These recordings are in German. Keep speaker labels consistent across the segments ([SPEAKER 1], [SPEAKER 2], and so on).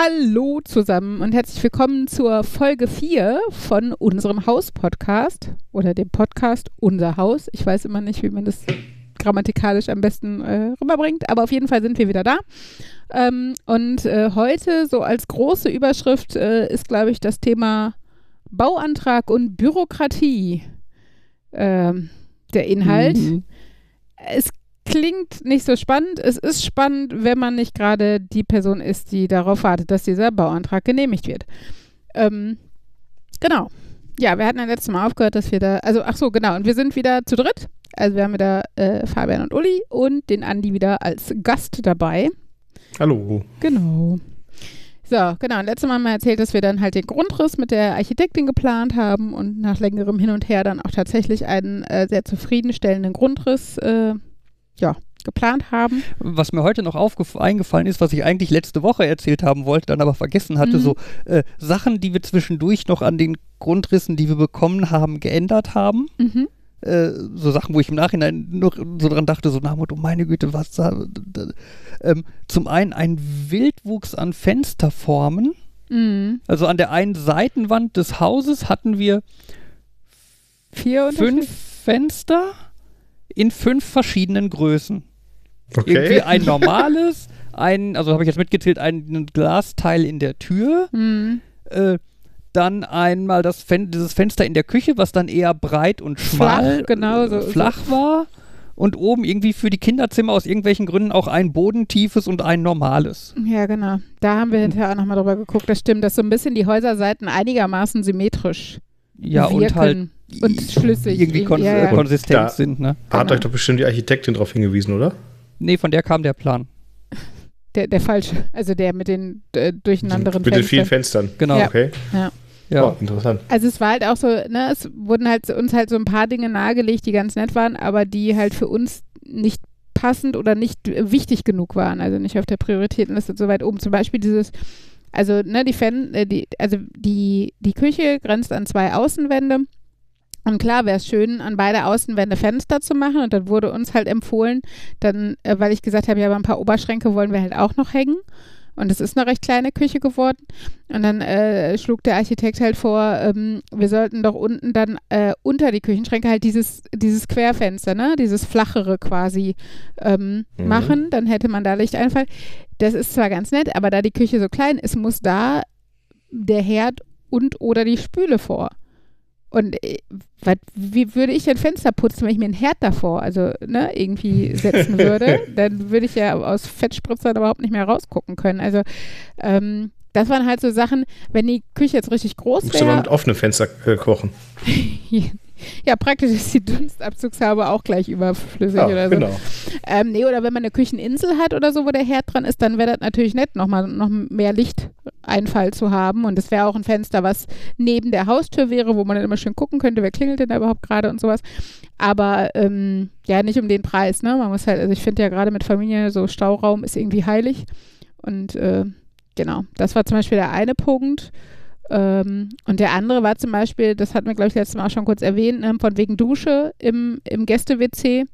[SPEAKER 1] Hallo zusammen und herzlich willkommen zur Folge 4 von unserem Haus-Podcast oder dem Podcast Unser Haus. Ich weiß immer nicht, wie man das grammatikalisch am besten äh, rüberbringt, aber auf jeden Fall sind wir wieder da. Ähm, und äh, heute, so als große Überschrift, äh, ist, glaube ich, das Thema Bauantrag und Bürokratie ähm, der Inhalt.
[SPEAKER 2] Mhm.
[SPEAKER 1] Es klingt nicht so spannend. Es ist spannend, wenn man nicht gerade die Person ist, die darauf wartet, dass dieser Bauantrag genehmigt wird. Ähm, genau. Ja, wir hatten ja letztes Mal aufgehört, dass wir da, also ach so, genau, und wir sind wieder zu dritt. Also wir haben wieder äh, Fabian und Uli und den Andi wieder als Gast dabei.
[SPEAKER 2] Hallo.
[SPEAKER 1] Genau. So, genau. Und letztes Mal haben wir erzählt, dass wir dann halt den Grundriss mit der Architektin geplant haben und nach längerem Hin und Her dann auch tatsächlich einen äh, sehr zufriedenstellenden Grundriss äh, ja, geplant haben.
[SPEAKER 3] Was mir heute noch eingefallen ist, was ich eigentlich letzte Woche erzählt haben wollte, dann aber vergessen hatte,
[SPEAKER 1] Mhm.
[SPEAKER 3] so äh, Sachen, die wir zwischendurch noch an den Grundrissen, die wir bekommen haben, geändert haben.
[SPEAKER 1] Mhm.
[SPEAKER 3] Äh, so Sachen, wo ich im Nachhinein noch so dran dachte, so nach Motto, meine Güte, was da. ähm, zum einen ein Wildwuchs an Fensterformen.
[SPEAKER 1] Mhm.
[SPEAKER 3] Also an der einen Seitenwand des Hauses hatten wir
[SPEAKER 1] Vier
[SPEAKER 3] fünf? Fenster in fünf verschiedenen Größen. Irgendwie
[SPEAKER 2] Okay.
[SPEAKER 3] ein normales, ein, also habe ich jetzt mitgezählt, ein Glasteil in der Tür,
[SPEAKER 1] Mhm.
[SPEAKER 3] äh, dann einmal das Fen dieses Fenster in der Küche, was dann eher breit und schmal,
[SPEAKER 1] Flach, genau, so-
[SPEAKER 3] flach war. Und oben irgendwie für die Kinderzimmer aus irgendwelchen Gründen auch ein bodentiefes und ein normales.
[SPEAKER 1] Ja, genau. Da haben wir hinterher auch nochmal drüber geguckt. Das stimmt, dass so ein bisschen die Häuserseiten einigermaßen symmetrisch
[SPEAKER 3] Ja,
[SPEAKER 1] wirken
[SPEAKER 3] und halt
[SPEAKER 1] und schlüssig.
[SPEAKER 3] irgendwie kon
[SPEAKER 1] ja, ja.
[SPEAKER 3] konsistent
[SPEAKER 2] Da-
[SPEAKER 3] sind, ne?
[SPEAKER 2] Hat
[SPEAKER 1] Genau.
[SPEAKER 2] euch doch bestimmt die Architektin darauf hingewiesen, oder?
[SPEAKER 3] Nee, von der kam der Plan.
[SPEAKER 1] Der, der falsche, also der mit den äh, durcheinanderen
[SPEAKER 2] Mit den vielen
[SPEAKER 1] Fenstern.
[SPEAKER 3] Genau.
[SPEAKER 1] Ja.
[SPEAKER 2] Okay.
[SPEAKER 3] Ja.
[SPEAKER 2] Oh, interessant.
[SPEAKER 1] Also es war halt auch so, ne, es wurden halt uns halt so ein paar Dinge nahegelegt, die ganz nett waren, aber die halt für uns nicht passend oder nicht wichtig genug waren, also nicht auf der Prioritätenliste so weit oben. Zum Beispiel dieses, also ne, die Fan, äh, die, also die, die Küche grenzt an zwei Außenwände. Und klar wäre es schön, an beide Außenwände Fenster zu machen. Und dann wurde uns halt empfohlen, dann, äh, weil ich gesagt habe, ja, aber ein paar Oberschränke wollen wir halt auch noch hängen. Und es ist eine recht kleine Küche geworden. Und dann äh, schlug der Architekt halt vor, ähm, wir sollten doch unten dann äh, unter die Küchenschränke halt dieses, dieses Querfenster, ne, dieses flachere quasi ähm,
[SPEAKER 2] Mhm.
[SPEAKER 1] machen. Dann hätte man da Lichteinfall. Das ist zwar ganz nett, aber da die Küche so klein ist, muss da der Herd und oder die Spüle vor. Und äh, wat, wie würde ich denn Fenster putzen, wenn ich mir einen Herd davor, also ne, irgendwie setzen würde? Dann würde ich ja aus Fettspritzern überhaupt nicht mehr rausgucken können. Also ähm, das waren halt so Sachen, wenn die Küche jetzt richtig groß
[SPEAKER 2] Musst du mal
[SPEAKER 1] wäre.
[SPEAKER 2] mit offenem Fenster äh, kochen.
[SPEAKER 1] ja, praktisch ist die Dunstabzugshaube auch gleich überflüssig
[SPEAKER 2] Ja,
[SPEAKER 1] oder so.
[SPEAKER 2] genau.
[SPEAKER 1] Ähm, nee, oder wenn man eine Kücheninsel hat oder so, wo der Herd dran ist, dann wäre das natürlich nett, nochmal noch mehr Lichteinfall zu haben. Und das wäre auch ein Fenster, was neben der Haustür wäre, wo man dann immer schön gucken könnte, wer klingelt denn da überhaupt gerade und sowas. Aber ähm, ja, nicht um den Preis, ne? Man muss halt, also ich finde ja gerade mit Familie so Stauraum ist irgendwie heilig. Und äh, genau, das war zum Beispiel der eine Punkt. Ähm, und der andere war zum Beispiel, das hatten wir, glaube ich, letztes Mal auch schon kurz erwähnt, ne, von wegen Dusche im, im Gäste-WC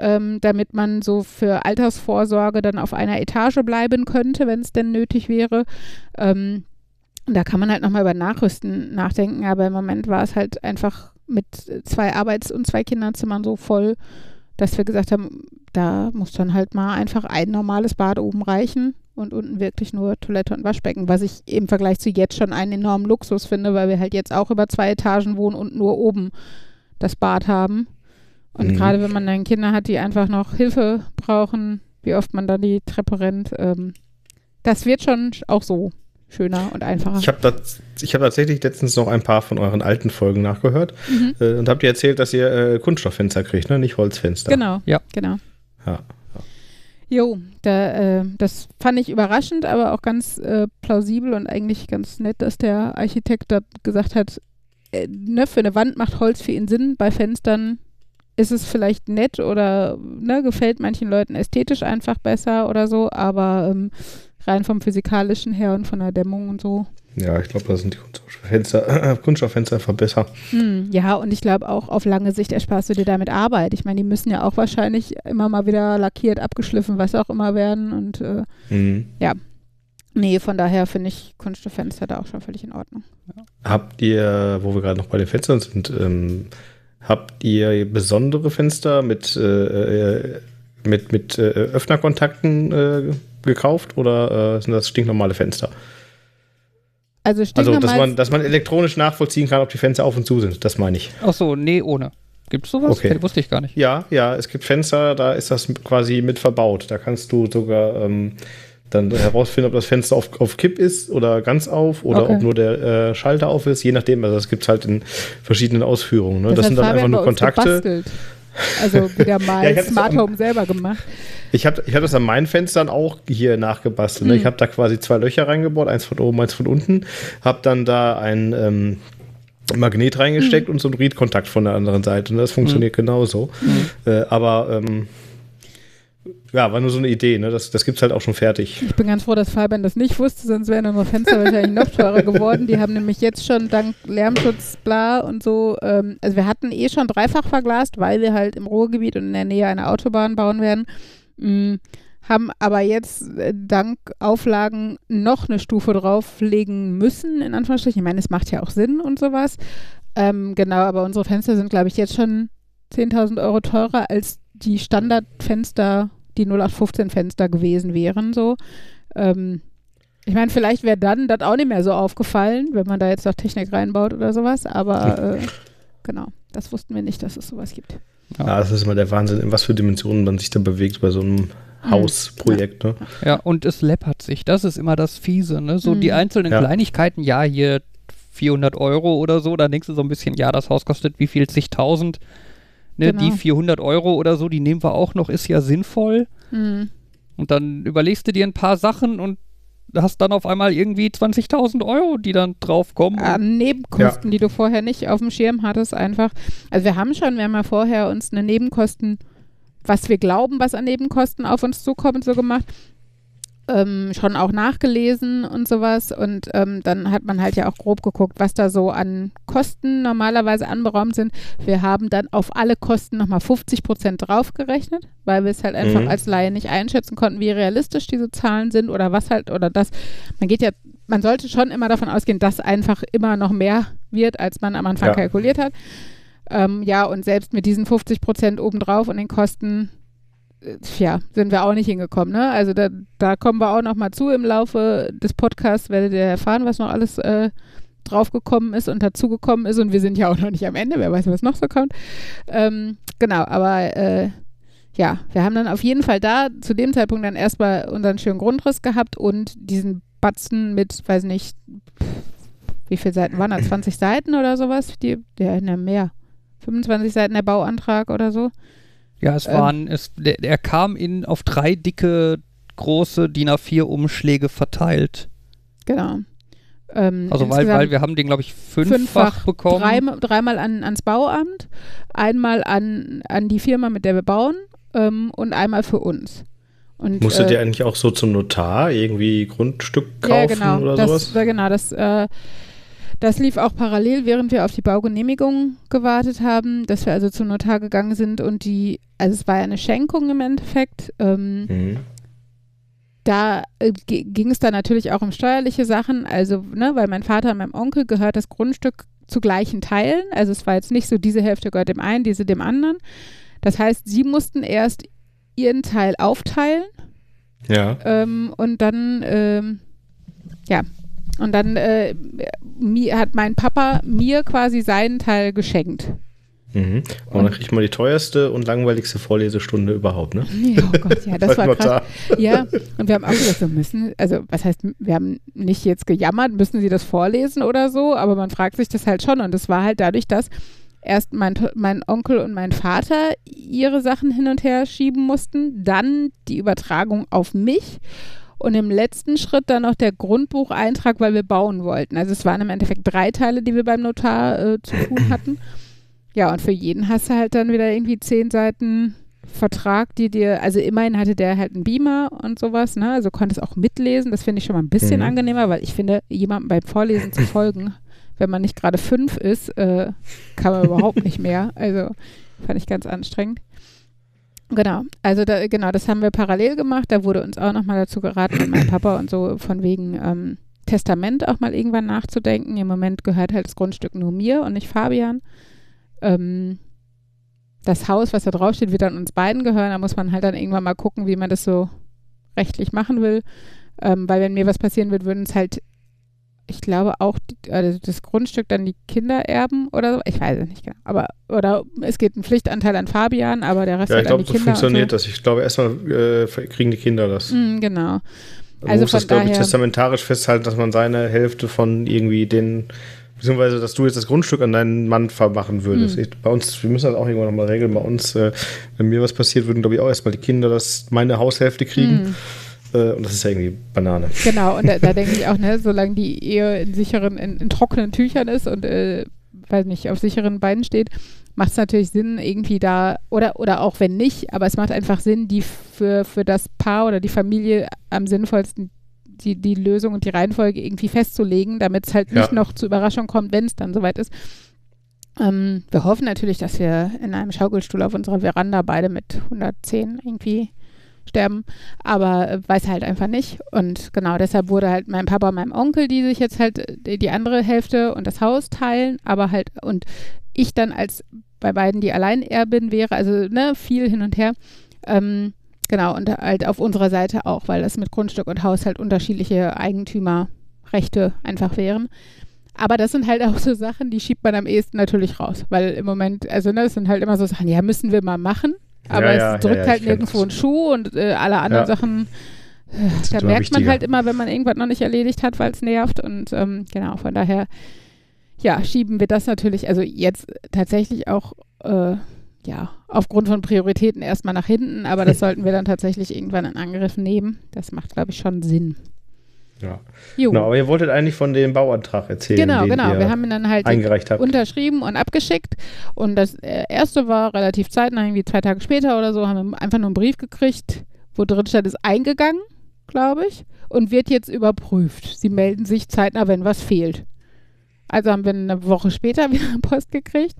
[SPEAKER 1] ähm, damit man so für Altersvorsorge dann auf einer Etage bleiben könnte, wenn es denn nötig wäre. Ähm, da kann man halt nochmal über Nachrüsten nachdenken, aber im Moment war es halt einfach mit zwei Arbeits- und zwei Kinderzimmern so voll, dass wir gesagt haben, da muss dann halt mal einfach ein normales Bad oben reichen und unten wirklich nur Toilette und Waschbecken, was ich im Vergleich zu jetzt schon einen enormen Luxus finde, weil wir halt jetzt auch über zwei Etagen wohnen und nur oben das Bad haben. Und
[SPEAKER 2] Mhm.
[SPEAKER 1] gerade wenn man dann Kinder hat, die einfach noch Hilfe brauchen, wie oft man da die Treppe rennt, ähm, das wird schon auch so schöner und einfacher.
[SPEAKER 2] Ich habe hab tatsächlich letztens noch ein paar von euren alten Folgen nachgehört
[SPEAKER 1] Mhm.
[SPEAKER 2] äh, und habt ihr erzählt, dass ihr äh, Kunststofffenster kriegt, ne? nicht Holzfenster.
[SPEAKER 1] Genau.
[SPEAKER 3] Ja.
[SPEAKER 1] Genau.
[SPEAKER 2] Ja.
[SPEAKER 1] Jo, da, äh, das fand ich überraschend, aber auch ganz äh, plausibel und eigentlich ganz nett, dass der Architekt da gesagt hat, äh, ne, für eine Wand macht Holz für ihn Sinn, bei Fenstern ist es vielleicht nett oder ne, gefällt manchen Leuten ästhetisch einfach besser oder so, aber ähm, rein vom physikalischen her und von der Dämmung und so.
[SPEAKER 2] Ja, ich glaube, da sind die Kunststofffenster, Kunststofffenster einfach besser.
[SPEAKER 1] Hm, ja, und ich glaube auch auf lange Sicht ersparst du dir damit Arbeit. Ich meine, die müssen ja auch wahrscheinlich immer mal wieder lackiert, abgeschliffen, was auch immer werden und äh,
[SPEAKER 2] Mhm.
[SPEAKER 1] Nee, von daher finde ich Kunststofffenster da auch schon völlig in Ordnung.
[SPEAKER 2] Habt ihr, wo wir gerade noch bei den Fenstern sind, ähm, habt ihr besondere Fenster mit, äh, mit, mit äh, Öffnerkontakten äh, gekauft oder äh, sind das stinknormale Fenster?
[SPEAKER 1] Also,
[SPEAKER 2] Also, dass man, dass man elektronisch nachvollziehen kann, ob die Fenster auf und zu sind, das meine ich.
[SPEAKER 3] Ach so, nee, ohne. Gibt's sowas?
[SPEAKER 2] Okay.
[SPEAKER 3] Okay. Wusste ich gar nicht.
[SPEAKER 2] Ja, ja, es gibt Fenster, da ist das quasi mit verbaut. Da kannst du sogar ähm, dann herausfinden, ob das Fenster auf, auf Kipp ist oder ganz auf oder
[SPEAKER 3] Okay.
[SPEAKER 2] ob nur der äh, Schalter auf ist, je nachdem. Also das gibt es halt in verschiedenen Ausführungen. Ne? Das,
[SPEAKER 1] hat
[SPEAKER 2] sind dann einfach nur Kontakte.
[SPEAKER 1] gebastelt. Also wieder mal
[SPEAKER 2] Ja,
[SPEAKER 1] Smart
[SPEAKER 2] am-
[SPEAKER 1] Home selber gemacht.
[SPEAKER 2] Ich habe ich hab das an meinen Fenstern auch hier nachgebastelt. Ne?
[SPEAKER 1] Mhm.
[SPEAKER 2] Ich habe da quasi zwei Löcher reingebaut, eins von oben, eins von unten. Habe dann da ein ähm, Magnet reingesteckt
[SPEAKER 1] Mhm.
[SPEAKER 2] und so einen Read-Kontakt von der anderen Seite. Und das funktioniert genauso. Äh, aber ähm, ja, war nur so eine Idee. Ne? Das, das gibt es halt auch schon fertig.
[SPEAKER 1] Ich bin ganz froh, dass Fabian das nicht wusste, sonst wären unsere Fenster wahrscheinlich noch teurer geworden. Die haben nämlich jetzt schon dank Lärmschutz, bla und so, ähm, also wir hatten eh schon dreifach verglast, weil wir halt im Ruhrgebiet und in der Nähe eine Autobahn bauen werden. Mm, haben aber jetzt äh, dank Auflagen noch eine Stufe drauflegen müssen, in Anführungsstrichen. Ich meine, es macht ja auch Sinn und sowas. Ähm, genau, aber unsere Fenster sind, glaube ich, jetzt schon 10.000 Euro teurer als die Standardfenster, die 0815-Fenster gewesen wären. So. Ähm, ich meine, vielleicht wäre dann das auch nicht mehr so aufgefallen, wenn man da jetzt noch Technik reinbaut oder sowas, aber äh, genau, das wussten wir nicht, dass es sowas gibt.
[SPEAKER 2] Ja, das ist immer der Wahnsinn, in was für Dimensionen man sich da bewegt bei so einem
[SPEAKER 1] Mhm.
[SPEAKER 2] Hausprojekt. Ne?
[SPEAKER 3] Ja, und es läppert sich. Das ist immer das Fiese, ne? So
[SPEAKER 1] Mhm.
[SPEAKER 3] die einzelnen
[SPEAKER 2] Ja.
[SPEAKER 3] Kleinigkeiten, ja, hier 400 Euro oder so, da denkst du so ein bisschen, ja, das Haus kostet wie viel, zigtausend. Ne,
[SPEAKER 1] Genau.
[SPEAKER 3] Die 400 Euro oder so, die nehmen wir auch noch, ist ja sinnvoll.
[SPEAKER 1] Mhm.
[SPEAKER 3] Und dann überlegst du dir ein paar Sachen und hast dann auf einmal irgendwie 20.000 Euro, die dann draufkommen.
[SPEAKER 1] An Nebenkosten, die du vorher nicht auf dem Schirm hattest, einfach. Also wir haben schon, wir haben ja vorher uns eine Nebenkosten, was wir glauben, was an Nebenkosten auf uns zukommt, so gemacht. Ähm, schon auch nachgelesen und sowas. Und ähm, dann hat man halt ja auch grob geguckt, was da so an Kosten normalerweise anberaumt sind. Wir haben dann auf alle Kosten nochmal 50 Prozent draufgerechnet, weil wir es halt einfach
[SPEAKER 2] Mhm.
[SPEAKER 1] als Laie nicht einschätzen konnten, wie realistisch diese Zahlen sind oder was halt, oder das. Man geht ja, man sollte schon immer davon ausgehen, dass einfach immer noch mehr wird, als man am Anfang
[SPEAKER 2] Ja.
[SPEAKER 1] kalkuliert hat. Ähm, ja, und selbst mit diesen 50 Prozent obendrauf und den Kosten, ja, sind wir auch nicht hingekommen. Ne? Also da, da kommen wir auch noch mal zu im Laufe des Podcasts, werdet ihr erfahren, was noch alles äh, draufgekommen ist und dazugekommen ist. Und wir sind ja auch noch nicht am Ende, wer weiß, was noch so kommt. Ähm, genau, aber äh, ja, wir haben dann auf jeden Fall da zu dem Zeitpunkt dann erstmal unseren schönen Grundriss gehabt und diesen Batzen mit, weiß nicht, wie viele Seiten waren das? 20 Seiten oder sowas? Die, ne, mehr. 25 Seiten der Bauantrag oder so.
[SPEAKER 3] Ja, es
[SPEAKER 1] Ähm.
[SPEAKER 3] waren, es, der, er kam in auf drei dicke, große DIN A4-Umschläge verteilt.
[SPEAKER 1] Genau. Ähm,
[SPEAKER 3] Also weil, weil wir haben den, glaube ich, fünffach, bekommen.
[SPEAKER 1] Drei, dreimal an, ans Bauamt, einmal an, an die Firma, mit der wir bauen ähm, und einmal für uns. Und,
[SPEAKER 2] Musstet
[SPEAKER 1] äh,
[SPEAKER 2] ihr eigentlich auch so zum Notar irgendwie Grundstück kaufen
[SPEAKER 1] ja, genau,
[SPEAKER 2] oder
[SPEAKER 1] das,
[SPEAKER 2] sowas?
[SPEAKER 1] ja, genau, das, äh, das lief auch parallel, während wir auf die Baugenehmigung gewartet haben, dass wir also zum Notar gegangen sind und die, also es war ja eine Schenkung im Endeffekt, ähm,
[SPEAKER 2] Mhm.
[SPEAKER 1] da äh, ging es dann natürlich auch um steuerliche Sachen, also, ne, weil mein Vater und meinem Onkel gehört das Grundstück zu gleichen Teilen. Also es war jetzt nicht so, diese Hälfte gehört dem einen, diese dem anderen. Das heißt, sie mussten erst ihren Teil aufteilen
[SPEAKER 2] Ja.
[SPEAKER 1] ähm, und dann, ähm, ja, und dann äh, mir, hat mein Papa mir quasi seinen Teil geschenkt.
[SPEAKER 2] Mhm. Und dann kriegt man die teuerste und langweiligste Vorlesestunde überhaupt, ne?
[SPEAKER 1] Ja, oh Gott, ja, das war krass.
[SPEAKER 2] Notar.
[SPEAKER 1] Ja, und wir haben auch gesagt, so müssen, also was heißt, wir haben nicht jetzt gejammert, müssen sie das vorlesen oder so, aber man fragt sich das halt schon und es war halt dadurch, dass erst mein, mein Onkel und mein Vater ihre Sachen hin und her schieben mussten, dann die Übertragung auf mich und im letzten Schritt dann noch der Grundbucheintrag, weil wir bauen wollten. Also es waren im Endeffekt drei Teile, die wir beim Notar äh, zu tun hatten. Ja, und für jeden hast du halt dann wieder irgendwie zehn Seiten Vertrag, die dir, also immerhin hatte der halt einen Beamer und sowas, ne? Also konntest auch mitlesen. Das finde ich schon mal ein bisschen
[SPEAKER 2] Mhm.
[SPEAKER 1] angenehmer, weil ich finde, jemandem beim Vorlesen zu folgen, wenn man nicht gerade fünf ist, äh, kann man überhaupt nicht mehr. Also fand ich ganz anstrengend. Genau, also da, genau, das haben wir parallel gemacht. Da wurde uns auch nochmal dazu geraten, mit meinem Papa und so von wegen ähm, Testament auch mal irgendwann nachzudenken. Im Moment gehört halt das Grundstück nur mir und nicht Fabian. Ähm, das Haus, was da draufsteht, wird dann uns beiden gehören. Da muss man halt dann irgendwann mal gucken, wie man das so rechtlich machen will. Ähm, weil wenn mir was passieren wird, würden es halt, ich glaube auch die, also das Grundstück dann die Kinder erben oder so. Ich weiß es nicht genau. Aber oder es geht ein Pflichtanteil an Fabian, aber der Rest
[SPEAKER 2] Ja,
[SPEAKER 1] halt
[SPEAKER 2] ich
[SPEAKER 1] an
[SPEAKER 2] glaube,
[SPEAKER 1] die
[SPEAKER 2] so
[SPEAKER 1] Kinder.
[SPEAKER 2] funktioniert
[SPEAKER 1] so.
[SPEAKER 2] das. Ich glaube, erstmal äh, kriegen die Kinder das.
[SPEAKER 1] Mm, genau.
[SPEAKER 2] Man
[SPEAKER 1] Also
[SPEAKER 2] muss das, glaube ich, testamentarisch festhalten, dass man seine Hälfte von irgendwie den, beziehungsweise, dass du jetzt das Grundstück an deinen Mann vermachen würdest.
[SPEAKER 1] Hm.
[SPEAKER 2] Ich, bei uns, wir müssen das auch irgendwann nochmal regeln. Bei uns, äh, wenn mir was passiert, würden, glaube ich, auch erstmal die Kinder das, meine Haushälfte kriegen.
[SPEAKER 1] Mm.
[SPEAKER 2] Äh, und das ist ja irgendwie Banane.
[SPEAKER 1] Genau, und da, da denke ich auch, ne, solange die Ehe in sicheren, in, in trockenen Tüchern ist und äh, weiß nicht, auf sicheren Beinen steht, macht es natürlich Sinn, irgendwie da, oder, oder auch wenn nicht, aber es macht einfach Sinn, die für, für das Paar oder die Familie am sinnvollsten die, die Lösung und die Reihenfolge irgendwie festzulegen, damit es halt nicht
[SPEAKER 2] Ja.
[SPEAKER 1] noch zu Überraschung kommt, wenn es dann soweit ist. Ähm, wir hoffen natürlich, dass wir in einem Schaukelstuhl auf unserer Veranda beide mit 110 irgendwie sterben, aber äh, weiß halt einfach nicht. Und genau deshalb wurde halt mein Papa und meinem Onkel, die sich jetzt halt äh, die andere Hälfte und das Haus teilen, aber halt und ich dann als bei beiden die Alleinerbin wäre, also ne, viel hin und her. Ähm, genau, und halt auf unserer Seite auch, weil das mit Grundstück und Haus halt unterschiedliche Eigentümerrechte einfach wären. Aber das sind halt auch so Sachen, die schiebt man am ehesten natürlich raus, weil im Moment, also ne, das sind halt immer so Sachen, ja, müssen wir mal machen, aber
[SPEAKER 2] Ja,
[SPEAKER 1] es drückt halt nirgendwo einen Schuh und äh, alle anderen. Sachen, äh, da merkt man halt immer, wenn man irgendwas noch nicht erledigt hat, weil es nervt und ähm, genau, von daher, ja, schieben wir das natürlich, also jetzt tatsächlich auch, äh, ja, aufgrund von Prioritäten erstmal nach hinten, aber das sollten wir dann tatsächlich irgendwann in Angriff nehmen. Das macht, glaube ich, schon Sinn.
[SPEAKER 2] Ja.
[SPEAKER 1] Jo.
[SPEAKER 2] Genau, aber ihr wolltet eigentlich von dem Bauantrag erzählen.
[SPEAKER 1] Genau, genau. Wir haben ihn dann halt unterschrieben und abgeschickt. Und das äh, erste war relativ zeitnah, irgendwie zwei Tage später oder so, haben wir einfach nur einen Brief gekriegt, wo drin stand, ist eingegangen, glaube ich, und wird jetzt überprüft. Sie melden sich zeitnah, wenn was fehlt. Also haben wir eine Woche später wieder Post gekriegt.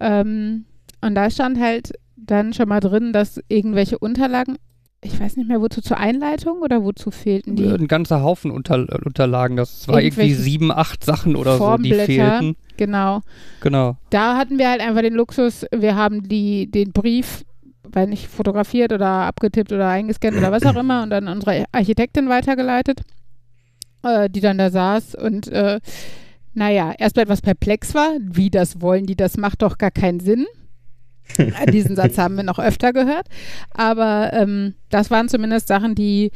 [SPEAKER 1] Ähm, und da stand halt dann schon mal drin, dass irgendwelche Unterlagen, ich weiß nicht mehr, wozu zur Einleitung oder wozu fehlten die?
[SPEAKER 3] Ein ganzer Haufen Unter Unterlagen. Das war irgendwie sieben, acht Sachen oder so, die
[SPEAKER 1] Formblätter.
[SPEAKER 3] fehlten.
[SPEAKER 1] Genau.
[SPEAKER 3] Genau.
[SPEAKER 1] da hatten wir halt einfach den Luxus, wir haben die, den Brief, weil nicht fotografiert oder abgetippt oder eingescannt oder was auch immer und dann unsere Architektin weitergeleitet, äh, die dann da saß und äh, naja, erstmal etwas perplex war, wie das wollen die, das macht doch gar keinen Sinn. Äh, Diesen Satz haben wir noch öfter gehört, aber ähm, das waren zumindest Sachen, die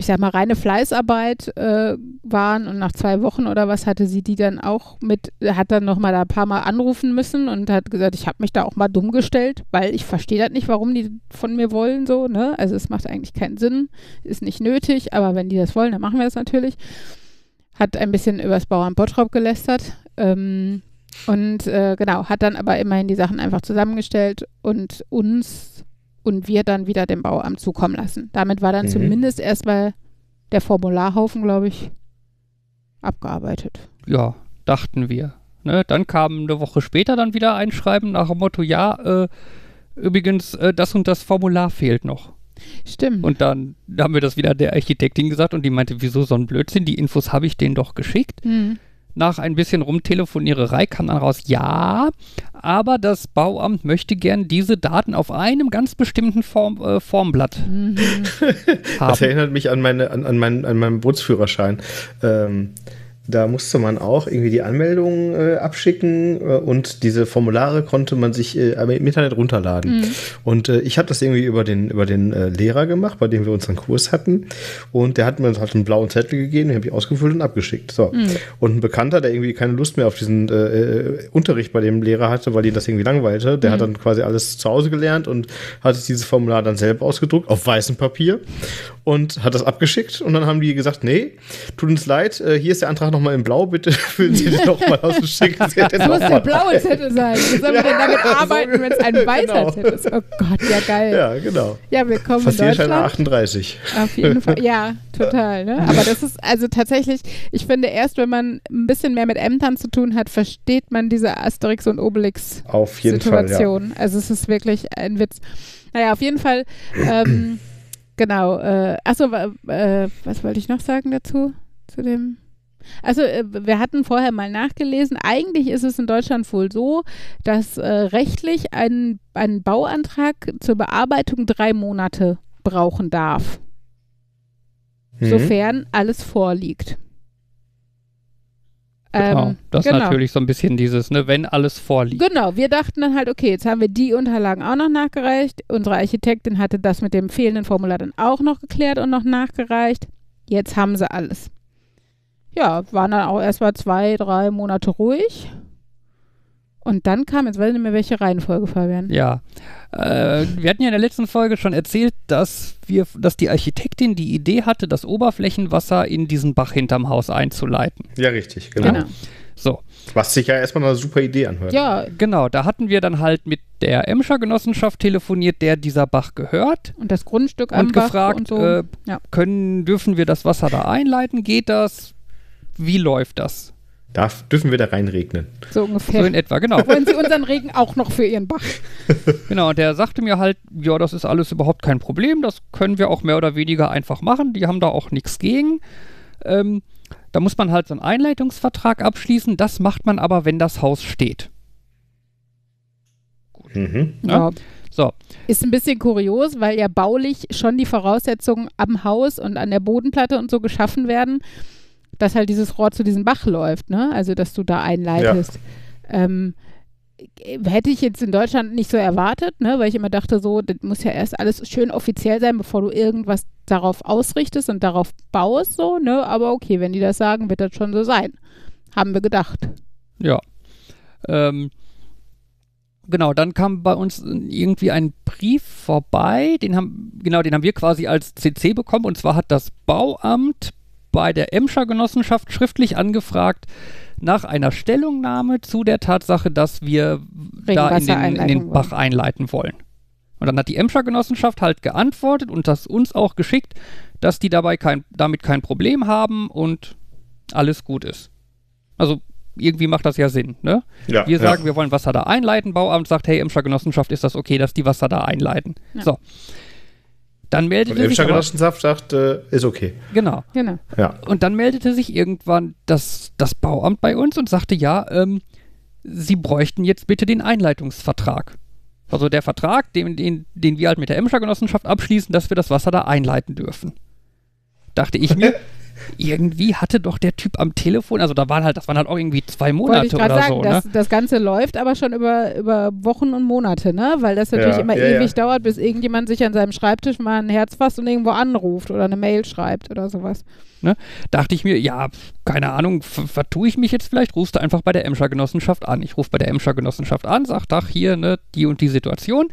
[SPEAKER 1] ich sag mal, reine Fleißarbeit äh, waren und nach zwei Wochen oder was hatte sie die dann auch mit, hat dann nochmal da ein paar Mal anrufen müssen und hat gesagt, ich habe mich da auch mal dumm gestellt, weil ich verstehe das nicht, warum die von mir wollen so, ne? Also es macht eigentlich keinen Sinn, ist nicht nötig, aber wenn die das wollen, dann machen wir das natürlich. Hat ein bisschen übers Bauern Bottrop gelästert ähm, und äh, genau, hat dann aber immerhin die Sachen einfach zusammengestellt und uns und wir dann wieder dem Bauamt zukommen lassen. Damit war dann
[SPEAKER 2] Mhm.
[SPEAKER 1] zumindest erstmal der Formularhaufen, glaube ich, abgearbeitet.
[SPEAKER 3] Ja, dachten wir. Ne? Dann kam eine Woche später dann wieder ein Schreiben nach dem Motto, ja, äh, übrigens, äh, das und das Formular fehlt noch.
[SPEAKER 1] Stimmt.
[SPEAKER 3] Und dann haben wir das wieder der Architektin gesagt und die meinte, wieso so ein Blödsinn? Die Infos habe ich denen doch geschickt.
[SPEAKER 1] Hm.
[SPEAKER 3] Nach ein bisschen Rumtelefoniererei kam dann raus, ja, aber das Bauamt möchte gern diese Daten auf einem ganz bestimmten Form, äh, Formblatt
[SPEAKER 1] Mhm.
[SPEAKER 2] Das
[SPEAKER 3] haben.
[SPEAKER 2] erinnert mich an, meine, an, an, meinen, an meinen Bootsführerschein. Ähm, da musste man auch irgendwie die Anmeldung äh, abschicken äh, und diese Formulare konnte man sich äh, im Internet runterladen.
[SPEAKER 1] Mhm.
[SPEAKER 2] Und äh, ich habe das irgendwie über den, über den äh, Lehrer gemacht, bei dem wir unseren Kurs hatten. Und der hat mir halt einen blauen Zettel gegeben, den habe ich ausgefüllt und abgeschickt. So.
[SPEAKER 1] Mhm.
[SPEAKER 2] Und ein Bekannter, der irgendwie keine Lust mehr auf diesen äh, Unterricht bei dem Lehrer hatte, weil ihn das irgendwie langweilte, der hat dann quasi alles zu Hause gelernt und hat sich dieses Formular dann selber ausgedruckt auf weißem Papier und hat das abgeschickt. Und dann haben die gesagt, nee, tut uns leid, hier ist der Antrag noch nochmal in Blau, bitte füllen Sie den nochmal aus und schicken Sie den
[SPEAKER 1] Das muss der blaue Zettel sein. Wie sollen wir denn damit arbeiten, wenn es ein weißer
[SPEAKER 2] Genau.
[SPEAKER 1] Zettel ist? Oh Gott, ja geil. Ja,
[SPEAKER 2] Ja, genau.
[SPEAKER 1] willkommen in
[SPEAKER 2] Passierschein
[SPEAKER 1] Deutschland.
[SPEAKER 2] 38.
[SPEAKER 1] Auf jeden Fall. Ja, total. Ne? Aber das ist also tatsächlich, ich finde, erst wenn man ein bisschen mehr mit Ämtern zu tun hat, versteht man diese Asterix und Obelix
[SPEAKER 2] Auf jeden Fall, ja.
[SPEAKER 1] Also es ist wirklich ein Witz. Naja, auf jeden Fall, ähm, genau. Äh, achso, äh, was wollte ich noch sagen dazu? Zu dem. Also äh, wir hatten vorher mal nachgelesen, eigentlich ist es in Deutschland wohl so, dass äh, rechtlich ein, ein Bauantrag zur Bearbeitung drei Monate brauchen darf,
[SPEAKER 2] Mhm.
[SPEAKER 1] sofern alles vorliegt.
[SPEAKER 3] Genau.
[SPEAKER 1] Ähm,
[SPEAKER 3] das ist
[SPEAKER 1] genau.
[SPEAKER 3] natürlich so ein bisschen dieses, ne, wenn alles vorliegt.
[SPEAKER 1] Genau, wir dachten dann halt, okay, jetzt haben wir die Unterlagen auch noch nachgereicht. Unsere Architektin hatte das mit dem fehlenden Formular dann auch noch geklärt und noch nachgereicht. Jetzt haben sie alles. Ja, waren dann auch erst mal zwei, drei Monate ruhig. Und dann kam, jetzt weiß ich nicht mehr, welche Reihenfolge, Fabian.
[SPEAKER 3] Ja. Äh, wir hatten ja in der letzten Folge schon erzählt, dass wir, dass die Architektin die Idee hatte, das Oberflächenwasser in diesen Bach hinterm Haus einzuleiten.
[SPEAKER 2] Ja, richtig, genau.
[SPEAKER 1] Genau.
[SPEAKER 3] So,
[SPEAKER 2] Was sich ja erstmal eine super Idee anhört.
[SPEAKER 1] Ja,
[SPEAKER 3] genau, da hatten wir dann halt mit der Emscher Genossenschaft telefoniert, der dieser Bach gehört,
[SPEAKER 1] und das Grundstück am
[SPEAKER 3] und
[SPEAKER 1] Bach
[SPEAKER 3] gefragt,
[SPEAKER 1] und so.
[SPEAKER 3] äh,
[SPEAKER 1] ja.
[SPEAKER 3] können, dürfen wir das Wasser da einleiten? Geht das? Wie läuft das?
[SPEAKER 2] Darf, dürfen wir da reinregnen?
[SPEAKER 1] so
[SPEAKER 3] So
[SPEAKER 1] ungefähr.
[SPEAKER 3] in etwa, genau.
[SPEAKER 1] Wollen Sie unseren Regen auch noch für Ihren Bach?
[SPEAKER 3] Genau, und der sagte mir halt, ja, das ist alles überhaupt kein Problem, das können wir auch mehr oder weniger einfach machen, die haben da auch nichts gegen. Ähm, da muss man halt so einen Einleitungsvertrag abschließen, das macht man aber, wenn das Haus steht.
[SPEAKER 2] Mhm.
[SPEAKER 3] Ja. So,
[SPEAKER 1] Ist ein bisschen kurios, weil ja baulich schon die Voraussetzungen am Haus und an der Bodenplatte und so geschaffen werden, dass halt dieses Rohr zu diesem Bach läuft, ne? Also dass du da einleitest. Ähm, äh, hätte ich jetzt in Deutschland nicht so erwartet, ne? Weil ich immer dachte, so, das muss ja erst alles schön offiziell sein, bevor du irgendwas darauf ausrichtest und darauf baust, so, ne? Aber okay, wenn die das sagen, wird das schon so sein. Haben wir gedacht.
[SPEAKER 3] ja. Ähm, genau, dann kam bei uns irgendwie ein Brief vorbei, den haben, genau, den haben wir quasi als CC bekommen, und zwar hat das Bauamt bei der Emscher Genossenschaft schriftlich angefragt nach einer Stellungnahme zu der Tatsache, dass wir da in den, in den Bach einleiten wollen. Und dann hat die Emscher Genossenschaft halt geantwortet und das uns auch geschickt, dass die dabei kein, damit kein Problem haben und alles gut ist. Also irgendwie macht das ja Sinn, ne?
[SPEAKER 2] Ja,
[SPEAKER 3] Wir sagen,
[SPEAKER 2] ja.
[SPEAKER 3] wir wollen Wasser da einleiten. Bauamt sagt, hey, Emscher Genossenschaft, ist das okay, dass die Wasser da einleiten?
[SPEAKER 1] Ja.
[SPEAKER 3] So. Dann
[SPEAKER 2] Und
[SPEAKER 3] meldete sich
[SPEAKER 2] Emscher
[SPEAKER 3] aber,
[SPEAKER 2] Genossenschaft sagt, äh, ist okay.
[SPEAKER 3] genau.
[SPEAKER 1] Genau.
[SPEAKER 2] Ja.
[SPEAKER 3] Und dann meldete sich irgendwann das, das Bauamt bei uns und sagte, ja, ähm, sie bräuchten jetzt bitte den Einleitungsvertrag. Also der Vertrag, den, den, den wir halt mit der Emscher Genossenschaft abschließen, dass wir das Wasser da einleiten dürfen. Dachte ich mir, irgendwie hatte doch der Typ am Telefon, also da waren halt, das waren halt auch irgendwie zwei Monate
[SPEAKER 1] gerade
[SPEAKER 3] oder
[SPEAKER 1] sagen,
[SPEAKER 3] so,
[SPEAKER 1] das,
[SPEAKER 3] ne?
[SPEAKER 1] das Ganze läuft aber schon über, über Wochen und Monate, ne? Weil das natürlich
[SPEAKER 2] Ja,
[SPEAKER 1] immer
[SPEAKER 2] ja,
[SPEAKER 1] ewig
[SPEAKER 2] ja.
[SPEAKER 1] dauert, bis irgendjemand sich an seinem Schreibtisch mal ein Herz fasst und irgendwo anruft oder eine Mail schreibt oder sowas.
[SPEAKER 3] dachte ich mir, ja, keine Ahnung, vertue ich mich jetzt vielleicht, rufst du einfach bei der Emscher Genossenschaft an. Ich rufe bei der Emscher Genossenschaft an, sag, ach, hier, ne, die und die Situation.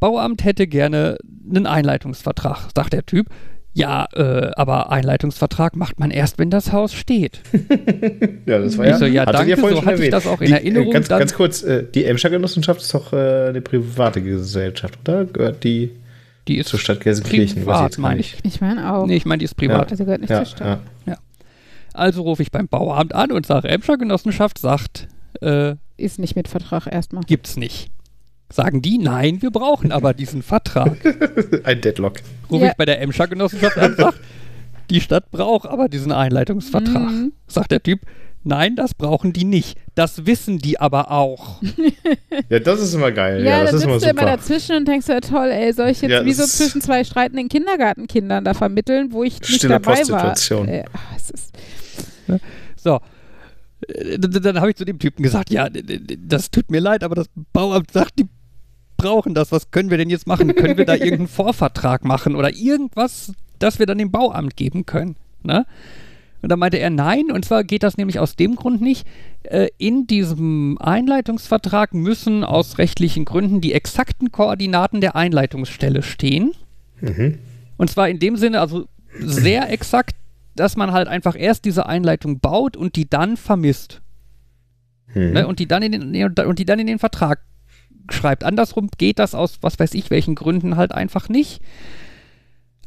[SPEAKER 3] Bauamt hätte gerne einen Einleitungsvertrag, sagt der Typ. Ja, äh, aber Einleitungsvertrag macht man erst, wenn das Haus steht.
[SPEAKER 2] Ja, das war
[SPEAKER 3] Ich
[SPEAKER 2] ja.
[SPEAKER 3] so, ja, danke,
[SPEAKER 2] vorhin
[SPEAKER 3] so
[SPEAKER 2] schon
[SPEAKER 3] hatte ich
[SPEAKER 2] erwähnt.
[SPEAKER 3] das auch in
[SPEAKER 2] Die,
[SPEAKER 3] Erinnerung,
[SPEAKER 2] Äh, ganz,
[SPEAKER 3] dann-
[SPEAKER 2] ganz kurz, äh, die Emscher Genossenschaft ist doch äh, eine private Gesellschaft, oder? Gehört die
[SPEAKER 3] Die ist
[SPEAKER 2] zur Stadt Gelsenkirchen? Ich
[SPEAKER 3] privat, meine ich.
[SPEAKER 1] Ich meine auch.
[SPEAKER 3] Nee, ich meine, die ist privat.
[SPEAKER 1] Also gehört nicht
[SPEAKER 2] Ja,
[SPEAKER 1] zur Stadt.
[SPEAKER 2] ja.
[SPEAKER 3] Also rufe ich beim Bauamt an und sage, Emscher Genossenschaft sagt, äh,
[SPEAKER 1] Ist nicht mit Vertrag erstmal.
[SPEAKER 3] gibt's nicht. Sagen die, nein, wir brauchen aber diesen Vertrag.
[SPEAKER 2] Ein Deadlock.
[SPEAKER 3] Rufe
[SPEAKER 1] Ja.
[SPEAKER 3] ich bei der Emscher Genossenschaft an, sag, die Stadt braucht aber diesen Einleitungsvertrag.
[SPEAKER 1] Mhm.
[SPEAKER 3] Sagt der Typ, nein, das brauchen die nicht. Das wissen die aber auch.
[SPEAKER 2] Ja, das ist immer geil.
[SPEAKER 1] Ja,
[SPEAKER 2] Ja, das
[SPEAKER 1] da
[SPEAKER 2] ist immer
[SPEAKER 1] sitzt du immer dazwischen und denkst, ja toll, ey, soll ich jetzt
[SPEAKER 2] Ja,
[SPEAKER 1] wie so zwischen zwei streitenden Kindergartenkindern da vermitteln, wo ich nicht dabei war. Äh, ach, es ist,
[SPEAKER 3] So. Äh, Dann habe ich zu dem Typen gesagt, ja, das tut mir leid, aber das Bauamt sagt, die brauchen das. Was können wir denn jetzt machen? Können wir da irgendeinen Vorvertrag machen oder irgendwas, das wir dann dem Bauamt geben können? Ne? Und dann meinte er nein, und zwar geht das nämlich aus dem Grund nicht. Äh, in diesem Einleitungsvertrag müssen aus rechtlichen Gründen die exakten Koordinaten der Einleitungsstelle stehen.
[SPEAKER 2] Mhm.
[SPEAKER 3] Und zwar in dem Sinne, also sehr exakt, dass man halt einfach erst diese Einleitung baut und die dann vermisst.
[SPEAKER 2] Mhm.
[SPEAKER 3] Ne? Und, die dann in den, und die dann in den Vertrag schreibt. Andersrum geht das aus was weiß ich welchen Gründen halt einfach nicht.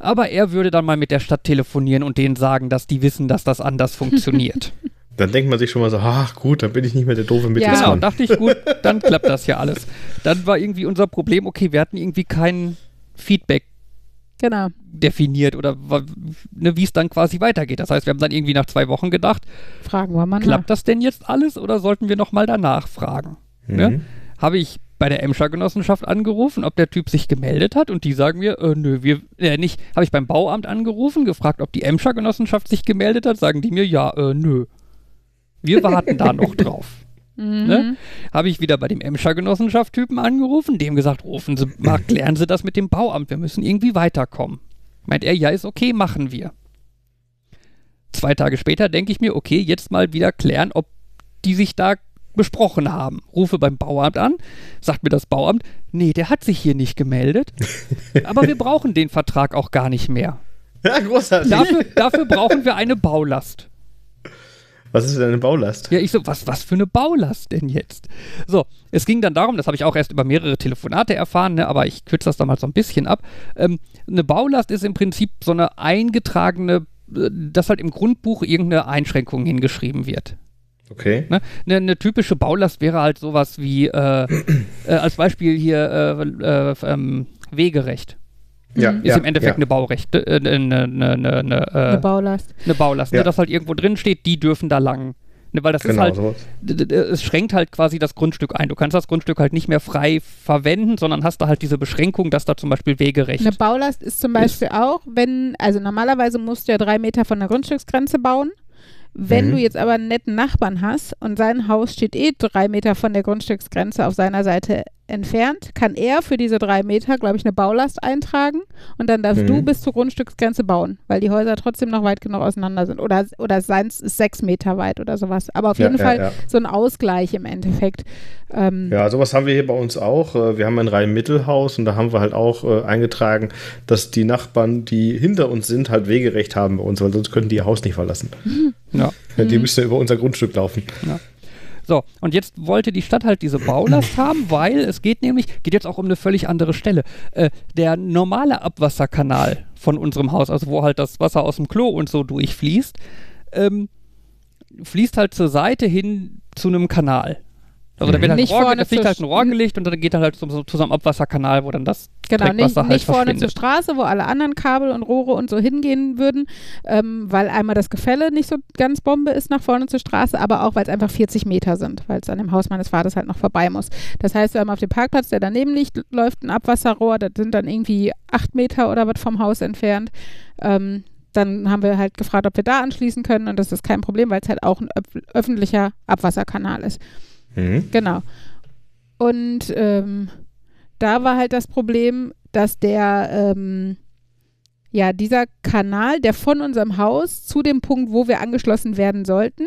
[SPEAKER 3] Aber er würde dann mal mit der Stadt telefonieren und denen sagen, dass die wissen, dass das anders funktioniert.
[SPEAKER 2] Dann denkt man sich schon mal so, ach gut, dann bin ich nicht mehr der doofe
[SPEAKER 1] Ja.
[SPEAKER 3] Genau,
[SPEAKER 2] Mittelsmann.
[SPEAKER 3] dachte ich, gut, dann klappt das ja alles. Dann war irgendwie unser Problem, okay, wir hatten irgendwie kein Feedback
[SPEAKER 1] Genau.
[SPEAKER 3] definiert oder ne, wie es dann quasi weitergeht. Das heißt, wir haben dann irgendwie nach zwei Wochen gedacht,
[SPEAKER 1] Fragen wir mal.
[SPEAKER 3] klappt das denn jetzt alles oder sollten wir nochmal danach fragen? Ne?
[SPEAKER 2] Mhm.
[SPEAKER 3] Habe ich bei der Emscher Genossenschaft angerufen, ob der Typ sich gemeldet hat und die sagen mir, äh, nö, wir, äh, nicht. Habe ich beim Bauamt angerufen, gefragt, ob die Emscher Genossenschaft sich gemeldet hat, sagen die mir, ja, äh, nö. Wir warten da noch drauf.
[SPEAKER 1] Mhm.
[SPEAKER 3] Ne? Habe ich wieder bei dem Emscher Genossenschaft-Typen angerufen, dem gesagt, rufen Sie mal, klären Sie das mit dem Bauamt, wir müssen irgendwie weiterkommen. Meint er, ja, ist okay, machen wir. Zwei Tage später denke ich mir, okay, jetzt mal wieder klären, ob die sich da besprochen haben. Rufe beim Bauamt an, sagt mir das Bauamt, nee, der hat sich hier nicht gemeldet, aber wir brauchen den Vertrag auch gar nicht mehr.
[SPEAKER 2] Ja, großartig.
[SPEAKER 3] Dafür, dafür brauchen wir eine Baulast.
[SPEAKER 2] Was ist denn eine Baulast?
[SPEAKER 3] Ja, ich so, was, was für eine Baulast denn jetzt? So, es ging dann darum, das habe ich auch erst über mehrere Telefonate erfahren, ne, aber ich kürze das dann mal so ein bisschen ab. Ähm, eine Baulast ist im Prinzip so eine eingetragene, äh, dass halt im Grundbuch irgendeine Einschränkung hingeschrieben wird.
[SPEAKER 2] Okay.
[SPEAKER 3] Ne? Eine, eine typische Baulast wäre halt sowas wie, äh, äh, als Beispiel hier, äh, äh, ähm, Wegerecht.
[SPEAKER 2] Ja,
[SPEAKER 3] Ist
[SPEAKER 2] ja,
[SPEAKER 3] im Endeffekt
[SPEAKER 2] ja.
[SPEAKER 3] eine Baurecht, äh, eine, eine, eine, eine,
[SPEAKER 1] Eine
[SPEAKER 3] äh,
[SPEAKER 1] Baulast.
[SPEAKER 3] eine Baulast,
[SPEAKER 2] Ja.
[SPEAKER 3] ne, dass halt irgendwo drin steht, die dürfen da lang. Ne, weil das ist
[SPEAKER 2] Genau,
[SPEAKER 3] halt,
[SPEAKER 2] sowas.
[SPEAKER 3] d- d- es schränkt halt quasi das Grundstück ein. Du kannst das Grundstück halt nicht mehr frei verwenden, sondern hast da halt diese Beschränkung, dass da zum Beispiel Wegerecht.
[SPEAKER 1] Eine Baulast ist zum Beispiel auch, wenn, also normalerweise musst du ja drei Meter von der Grundstücksgrenze bauen. Wenn
[SPEAKER 2] Mhm.
[SPEAKER 1] du jetzt aber einen netten Nachbarn hast und sein Haus steht eh drei Meter von der Grundstücksgrenze auf seiner Seite entfernt, kann er für diese drei Meter, glaube ich, eine Baulast eintragen und dann darfst
[SPEAKER 2] Mhm.
[SPEAKER 1] du bis zur Grundstücksgrenze bauen, weil die Häuser trotzdem noch weit genug auseinander sind. Oder, oder seins ist sechs Meter weit oder sowas. Aber auf
[SPEAKER 2] Ja,
[SPEAKER 1] jeden
[SPEAKER 2] ja,
[SPEAKER 1] Fall
[SPEAKER 2] ja.
[SPEAKER 1] so ein Ausgleich im Endeffekt. Ähm,
[SPEAKER 2] Ja, sowas haben wir hier bei uns auch. Äh, Wir haben ein Rhein-Mittelhaus und da haben wir halt auch äh, eingetragen, dass die Nachbarn, die hinter uns sind, halt Wegerecht haben bei uns, weil sonst könnten die ihr Haus nicht verlassen.
[SPEAKER 3] ja.
[SPEAKER 2] Die müssen ja über unser Grundstück laufen.
[SPEAKER 3] So, und jetzt wollte die Stadt halt diese Baulast haben, weil es geht nämlich, geht jetzt auch um eine völlig andere Stelle. Äh, der normale Abwasserkanal von unserem Haus, also wo halt das Wasser aus dem Klo und so durchfließt, ähm, fließt halt zur Seite hin zu einem Kanal. Also da
[SPEAKER 2] Mhm.
[SPEAKER 3] wird halt
[SPEAKER 1] Nicht
[SPEAKER 3] Rohr,
[SPEAKER 1] vorne
[SPEAKER 3] da fliegt halt ein Rohr gelegt und dann geht er halt zu, zu so einem Abwasserkanal, wo dann das
[SPEAKER 1] Genau, nicht,
[SPEAKER 3] Dreckwasser halt
[SPEAKER 1] nicht vorne zur. Straße, wo alle anderen Kabel und Rohre und so hingehen würden, ähm, weil einmal das Gefälle nicht so ganz Bombe ist nach vorne zur Straße, aber auch, weil es einfach 40 Meter sind, weil es an dem Haus meines Vaters halt noch vorbei muss. Das heißt, wir haben auf dem Parkplatz, der daneben liegt, läuft ein Abwasserrohr, das sind dann irgendwie acht Meter oder was vom Haus entfernt. Ähm, dann haben wir halt gefragt, ob wir da anschließen können und das ist kein Problem, weil es halt auch ein öf öffentlicher Abwasserkanal ist.
[SPEAKER 2] Mhm.
[SPEAKER 1] Genau. Und ähm, da war halt das Problem, dass der, ähm, ja, dieser Kanal, der von unserem Haus zu dem Punkt, wo wir angeschlossen werden sollten,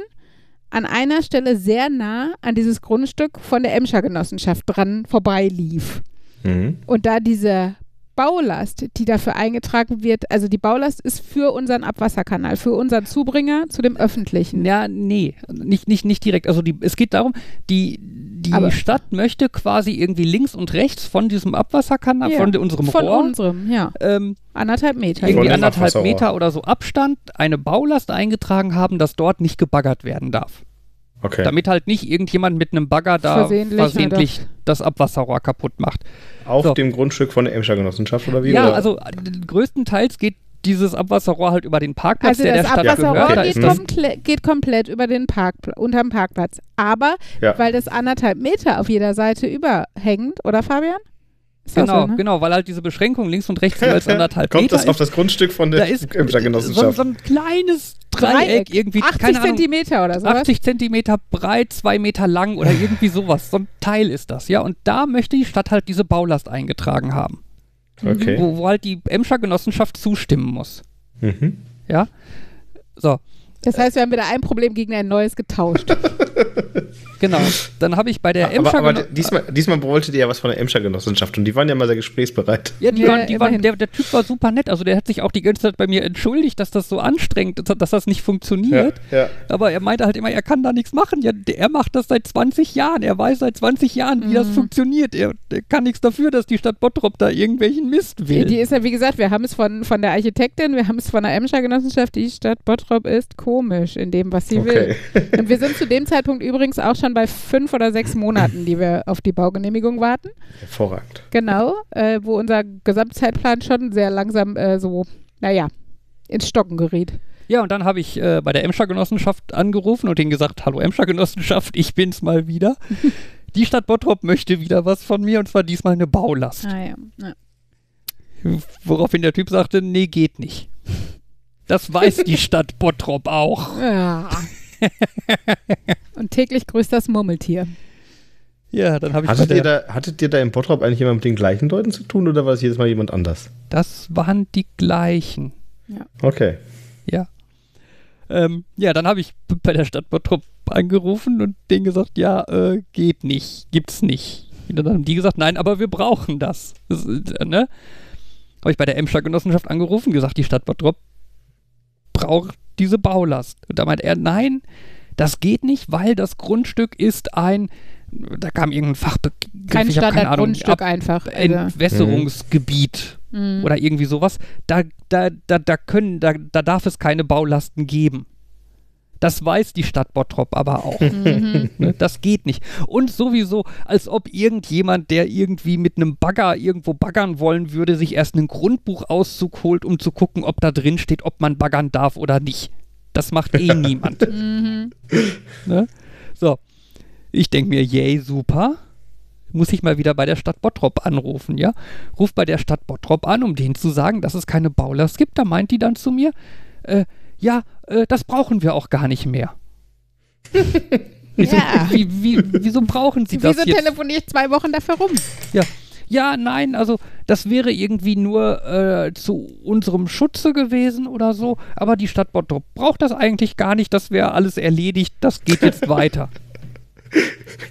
[SPEAKER 1] an einer Stelle sehr nah an dieses Grundstück von der Emscher Genossenschaft dran vorbeilief.
[SPEAKER 2] Mhm.
[SPEAKER 1] Und da diese Baulast, die dafür eingetragen wird, also die Baulast ist für unseren Abwasserkanal, für unseren Zubringer zu dem öffentlichen.
[SPEAKER 3] Ja, nee, nicht, nicht, nicht direkt. Also die, es geht darum, die, die
[SPEAKER 1] Aber-
[SPEAKER 3] Stadt möchte quasi irgendwie links und rechts von diesem Abwasserkanal,
[SPEAKER 1] Ja,
[SPEAKER 3] von unserem
[SPEAKER 1] Von
[SPEAKER 3] Rohr,
[SPEAKER 1] unserem, ja.
[SPEAKER 3] ähm,
[SPEAKER 1] Anderthalb Meter.
[SPEAKER 3] irgendwie anderthalb. Meter oder so Abstand eine Baulast eingetragen haben, dass dort nicht gebaggert werden darf.
[SPEAKER 2] Okay.
[SPEAKER 3] Damit halt nicht irgendjemand mit einem Bagger da
[SPEAKER 1] Versehentlich,
[SPEAKER 3] versehentlich, das Abwasserrohr kaputt macht.
[SPEAKER 2] Auf
[SPEAKER 3] So.
[SPEAKER 2] dem Grundstück von der Emscher Genossenschaft oder wie?
[SPEAKER 3] ja,
[SPEAKER 2] oder?
[SPEAKER 3] also größtenteils geht dieses Abwasserrohr halt über den Parkplatz,
[SPEAKER 1] Also
[SPEAKER 3] der der
[SPEAKER 1] das
[SPEAKER 3] Stadt
[SPEAKER 1] Abwasserrohr
[SPEAKER 3] gehört. Da
[SPEAKER 1] geht,
[SPEAKER 3] ist das,
[SPEAKER 1] komple geht komplett über den Parkpla unterm Parkplatz. Aber
[SPEAKER 2] Ja.
[SPEAKER 1] weil das anderthalb Meter auf jeder Seite überhängt, oder Fabian?
[SPEAKER 3] Genau,
[SPEAKER 1] so, ne?
[SPEAKER 3] genau, weil halt diese Beschränkung links und rechts jeweils anderthalb
[SPEAKER 2] Kommt
[SPEAKER 3] Meter
[SPEAKER 2] das auf
[SPEAKER 3] ist.
[SPEAKER 2] das Grundstück von der Emscher
[SPEAKER 3] so,
[SPEAKER 2] Genossenschaft?
[SPEAKER 3] so ein kleines Dreieck, irgendwie,
[SPEAKER 1] 80
[SPEAKER 3] keine Ahnung,
[SPEAKER 1] Zentimeter oder sowas.
[SPEAKER 3] 80 Zentimeter breit, zwei Meter lang oder irgendwie sowas. So ein Teil ist das, ja. Und da möchte die Stadt halt diese Baulast eingetragen haben.
[SPEAKER 2] okay.
[SPEAKER 3] Wo, wo halt die Emscher Genossenschaft zustimmen muss.
[SPEAKER 2] Mhm.
[SPEAKER 3] Ja. So.
[SPEAKER 1] Das heißt, wir haben wieder ein Problem gegen ein neues getauscht.
[SPEAKER 3] Genau. Dann habe ich bei der
[SPEAKER 2] aber,
[SPEAKER 3] Emscher
[SPEAKER 2] aber
[SPEAKER 3] Geno-
[SPEAKER 2] diesmal, diesmal wolltet ihr ja was von der Emscher Genossenschaft und die waren ja mal sehr gesprächsbereit.
[SPEAKER 3] Ja, die
[SPEAKER 1] Ja,
[SPEAKER 3] waren, die waren, der, der Typ war super nett. Also der hat sich auch die ganze Zeit bei mir entschuldigt, dass das so anstrengend ist, dass das nicht funktioniert.
[SPEAKER 2] ja.
[SPEAKER 3] Aber er meinte halt immer, er kann da nichts machen. Ja, er macht das seit 20 Jahren. Er weiß seit 20 Jahren, wie das
[SPEAKER 1] Mhm.
[SPEAKER 3] funktioniert. Er, der kann nichts dafür, dass die Stadt Bottrop da irgendwelchen Mist will.
[SPEAKER 1] Die ist ja, wie gesagt, wir haben es von, von der Architektin, wir haben es von der Emscher Genossenschaft. Die Stadt Bottrop ist komisch in dem, was sie
[SPEAKER 2] Okay.
[SPEAKER 1] will. Und wir sind zu dem Zeitpunkt übrigens auch schon bei fünf oder sechs Monaten, die wir auf die Baugenehmigung warten.
[SPEAKER 2] Hervorragend.
[SPEAKER 1] Genau, äh, wo unser Gesamtzeitplan schon sehr langsam äh, so, naja, ins Stocken geriet.
[SPEAKER 3] Ja, und dann habe ich äh, bei der Emscher Genossenschaft angerufen und denen gesagt, hallo Emscher Genossenschaft, ich bin's mal wieder. die Stadt Bottrop möchte wieder was von mir und zwar diesmal eine Baulast.
[SPEAKER 1] Ah, ja. Ja.
[SPEAKER 3] Woraufhin der Typ sagte, nee, geht nicht. Das weiß die Stadt Bottrop auch.
[SPEAKER 1] Ja. Und täglich grüßt das Murmeltier.
[SPEAKER 3] Ja, dann habe ich
[SPEAKER 2] Hattet
[SPEAKER 3] der,
[SPEAKER 2] ihr, da, hattet ihr da im Bottrop eigentlich immer mit den gleichen Leuten zu tun oder war es jedes Mal jemand anders?
[SPEAKER 3] Das waren die gleichen.
[SPEAKER 2] Okay.
[SPEAKER 3] Ja. Ähm, ja, dann habe ich bei der Stadt Bottrop angerufen und denen gesagt, ja, äh, geht nicht, gibt's nicht. Und dann haben die gesagt, nein, aber wir brauchen das. das äh, ne? Habe ich bei der Emscher Genossenschaft angerufen, gesagt, die Stadt Bottrop braucht diese Baulast. Und da meint er, nein, das geht nicht, weil das Grundstück ist ein, da kam irgendein Fachbegriff,
[SPEAKER 1] Kein Standardgrundstück einfach. Also,
[SPEAKER 3] Entwässerungsgebiet
[SPEAKER 1] mm.
[SPEAKER 3] oder irgendwie sowas, da, da, da, da können, da, da darf es keine Baulasten geben. Das weiß die Stadt Bottrop aber auch.
[SPEAKER 1] Mhm.
[SPEAKER 3] Ne? Das geht nicht. Und sowieso, als ob irgendjemand, der irgendwie mit einem Bagger irgendwo baggern wollen würde, sich erst einen Grundbuchauszug holt, um zu gucken, ob da drin steht, ob man baggern darf oder nicht. Das macht eh niemand.
[SPEAKER 1] Mhm.
[SPEAKER 3] Ne? So. Ich denke mir, yay, super. Muss ich mal wieder bei der Stadt Bottrop anrufen, ja? Ruf bei der Stadt Bottrop an, um denen zu sagen, dass es keine Baulast gibt. Da meint die dann zu mir, äh, ja, äh, das brauchen wir auch gar nicht mehr. Wieso,
[SPEAKER 1] Ja.
[SPEAKER 3] wie, wie, wieso brauchen sie das
[SPEAKER 1] Wieso
[SPEAKER 3] jetzt?
[SPEAKER 1] telefoniere ich zwei Wochen dafür rum?
[SPEAKER 3] Ja. Ja, nein, also das wäre irgendwie nur äh, zu unserem Schutze gewesen oder so, aber die Stadt Bottrop braucht das eigentlich gar nicht, das wäre alles erledigt, das geht jetzt weiter.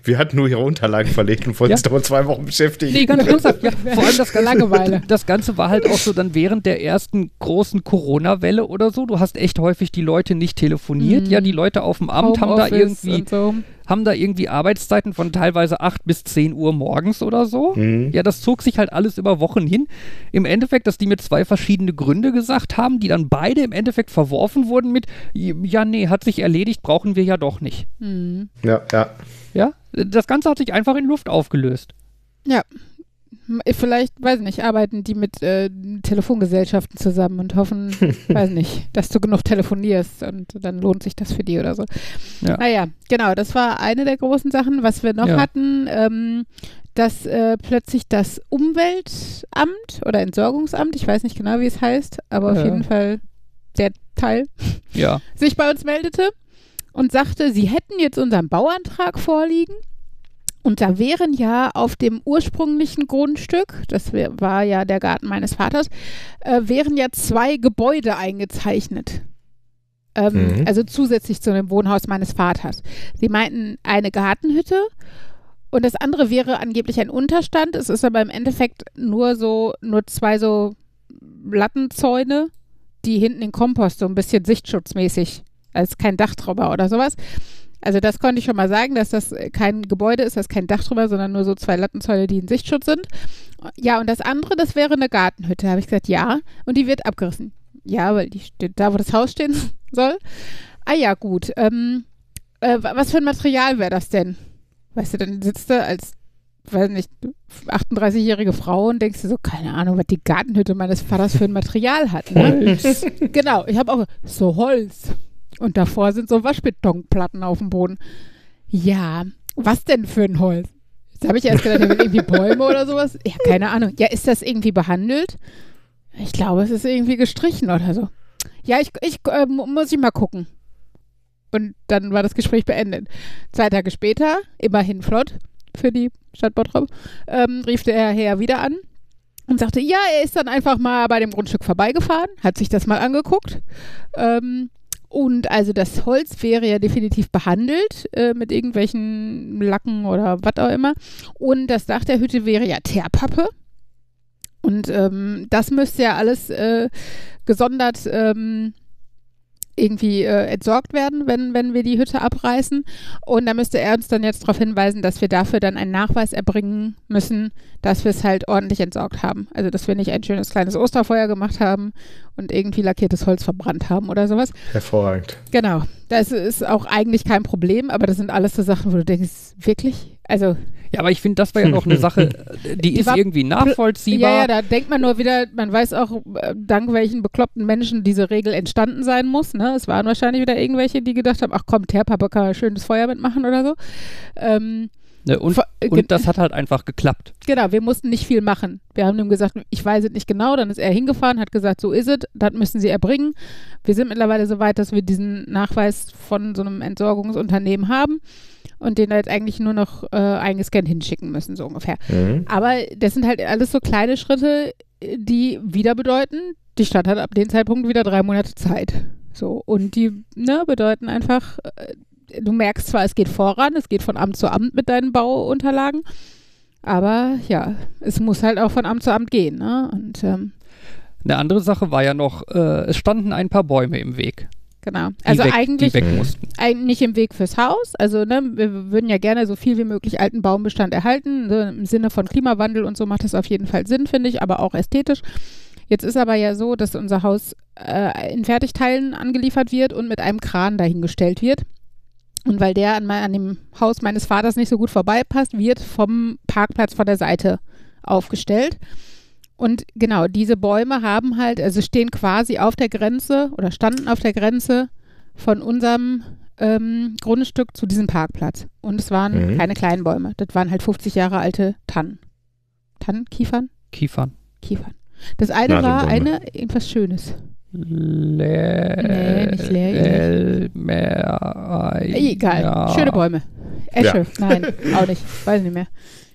[SPEAKER 2] Wir hatten nur ihre Unterlagen verlegt und wollten
[SPEAKER 3] Ja.
[SPEAKER 2] uns dauernd zwei Wochen beschäftigen.
[SPEAKER 3] Nee, ganz ernsthaft. Ja, vor allem das Ganze,
[SPEAKER 1] Langeweile.
[SPEAKER 3] Das Ganze war halt auch so dann während der ersten großen Corona-Welle oder so. Du hast echt häufig die Leute nicht telefoniert.
[SPEAKER 1] Mhm.
[SPEAKER 3] Ja, die Leute auf dem Amt haben da,
[SPEAKER 1] Homeoffice
[SPEAKER 3] irgendwie,
[SPEAKER 1] und so.
[SPEAKER 3] Haben da irgendwie Arbeitszeiten von teilweise 8 bis 10 Uhr morgens oder so.
[SPEAKER 2] Mhm.
[SPEAKER 3] Ja, das zog sich halt alles über Wochen hin. Im Endeffekt, dass die mir zwei verschiedene Gründe gesagt haben, die dann beide im Endeffekt verworfen wurden mit, ja, nee, hat sich erledigt, brauchen wir ja doch nicht.
[SPEAKER 1] Mhm.
[SPEAKER 2] Ja, ja.
[SPEAKER 3] Ja, das Ganze hat sich einfach in Luft aufgelöst.
[SPEAKER 1] Ja. M- Vielleicht, weiß nicht, arbeiten die mit äh, Telefongesellschaften zusammen und hoffen, weiß nicht, dass du genug telefonierst und dann lohnt sich das für die oder so.
[SPEAKER 3] Ja.
[SPEAKER 1] Naja, genau, das war eine der großen Sachen. Was wir noch
[SPEAKER 3] Ja.
[SPEAKER 1] hatten, ähm, dass äh, plötzlich das Umweltamt oder Entsorgungsamt, ich weiß nicht genau, wie es heißt, aber auf
[SPEAKER 3] Ja.
[SPEAKER 1] jeden Fall der Teil,
[SPEAKER 3] Ja.
[SPEAKER 1] sich bei uns meldete und sagte, sie hätten jetzt unseren Bauantrag vorliegen. Und da wären ja auf dem ursprünglichen Grundstück, das war ja der Garten meines Vaters, äh, wären ja zwei Gebäude eingezeichnet. Ähm,
[SPEAKER 2] Mhm.
[SPEAKER 1] Also zusätzlich zu dem Wohnhaus meines Vaters. Sie meinten eine Gartenhütte und das andere wäre angeblich ein Unterstand. Es ist aber im Endeffekt nur so, nur zwei so Lattenzäune, die hinten den Kompost so ein bisschen sichtschutzmäßig, als kein Dach drüber oder sowas. Also das konnte ich schon mal sagen, dass das äh, kein Gebäude ist, das ist kein Dach drüber, sondern nur so zwei Lattenzäune, die in Sichtschutz sind. Ja, und das andere, das wäre eine Gartenhütte. Habe ich gesagt, ja. Und die wird abgerissen. Ja, weil die steht da, wo das Haus stehen soll. Ah ja, gut. Ähm, äh, wa- was für ein Material wäre das denn? Weißt du, dann sitzt du als, weiß nicht, 38-jährige Frau und denkst dir so, keine Ahnung, was die Gartenhütte meines Vaters für ein Material hat. Ne? genau, ich habe auch so Holz. Und davor sind so Waschbetonplatten auf dem Boden. Ja, was denn für ein Holz? Jetzt habe ich erst gedacht, da sind irgendwie Bäume oder sowas. Ja, keine Ahnung. Ja, ist das irgendwie behandelt? Ich glaube, es ist irgendwie gestrichen oder so. Ja, ich, ich äh, mu- muss ich mal gucken. Und dann war das Gespräch beendet. Zwei Tage später, immerhin flott für die Stadt Bottrop, ähm, rief der Herr wieder an und sagte, ja, er ist dann einfach mal bei dem Grundstück vorbeigefahren, hat sich das mal angeguckt ähm, Und also das Holz wäre ja definitiv behandelt äh, mit irgendwelchen Lacken oder was auch immer. Und das Dach der Hütte wäre ja Teerpappe. Und ähm, das müsste ja alles äh, gesondert ähm, irgendwie äh, entsorgt werden, wenn, wenn wir die Hütte abreißen. Und da müsste er uns dann jetzt darauf hinweisen, dass wir dafür dann einen Nachweis erbringen müssen, dass wir es halt ordentlich entsorgt haben. Also, dass wir nicht ein schönes kleines Osterfeuer gemacht haben und irgendwie lackiertes Holz verbrannt haben oder sowas.
[SPEAKER 2] Hervorragend.
[SPEAKER 1] Genau. Das ist auch eigentlich kein Problem, aber das sind alles so Sachen, wo du denkst, wirklich? Also,
[SPEAKER 3] Ja, aber ich finde, das war ja noch eine Sache, die,
[SPEAKER 1] Die
[SPEAKER 3] ist irgendwie nachvollziehbar.
[SPEAKER 1] Ja, ja, da denkt man nur wieder, man weiß auch, äh, dank welchen bekloppten Menschen diese Regel entstanden sein muss. Ne? Es waren wahrscheinlich wieder irgendwelche, die gedacht haben, ach komm, Teerpappe kann ein schönes Feuer mitmachen oder so. Ähm,
[SPEAKER 3] Ne, und,
[SPEAKER 1] äh,
[SPEAKER 3] und das hat halt einfach geklappt.
[SPEAKER 1] genau, wir mussten nicht viel machen. Wir haben ihm gesagt, ich weiß es nicht genau, dann ist er hingefahren, hat gesagt, so ist es, das müssen sie erbringen. Wir sind mittlerweile so weit, dass wir diesen Nachweis von so einem Entsorgungsunternehmen haben und den da jetzt eigentlich nur noch äh, eingescannt hinschicken müssen, so ungefähr.
[SPEAKER 2] Mhm.
[SPEAKER 1] Aber das sind halt alles so kleine Schritte, die wieder bedeuten, die Stadt hat ab dem Zeitpunkt wieder drei Monate Zeit. So, und die ne, bedeuten einfach, äh, du merkst zwar, es geht voran, es geht von Amt zu Amt mit deinen Bauunterlagen, aber ja, es muss halt auch von Amt zu Amt gehen. Ne? Und ähm,
[SPEAKER 3] Eine andere Sache war ja noch, äh, es standen ein paar Bäume im Weg.
[SPEAKER 1] genau. Also
[SPEAKER 3] weg,
[SPEAKER 1] eigentlich nicht im Weg fürs Haus. Also ne, wir würden ja gerne so viel wie möglich alten Baumbestand erhalten. Ne, Im Sinne von Klimawandel und so macht das auf jeden Fall Sinn, finde ich, aber auch ästhetisch. Jetzt ist aber ja so, dass unser Haus äh, in Fertigteilen angeliefert wird und mit einem Kran dahingestellt wird. Und weil der an, mein, an dem Haus meines Vaters nicht so gut vorbeipasst, wird vom Parkplatz von der Seite aufgestellt. Und genau, diese Bäume haben halt, also stehen quasi auf der Grenze oder standen auf der Grenze von unserem ähm, Grundstück zu diesem Parkplatz. Und es waren
[SPEAKER 2] Mhm.
[SPEAKER 1] keine kleinen Bäume. Das waren halt 50 Jahre alte Tannen. Tannen? Kiefern?
[SPEAKER 3] Kiefern.
[SPEAKER 1] Kiefern. Das eine war eine, irgendwas Schönes.
[SPEAKER 3] Le
[SPEAKER 1] Nee, nicht.
[SPEAKER 3] El Mer
[SPEAKER 1] Egal.
[SPEAKER 3] ja.
[SPEAKER 1] Schöne Bäume. Esche.
[SPEAKER 2] Ja.
[SPEAKER 1] Nein, auch nicht. Weiß nicht mehr.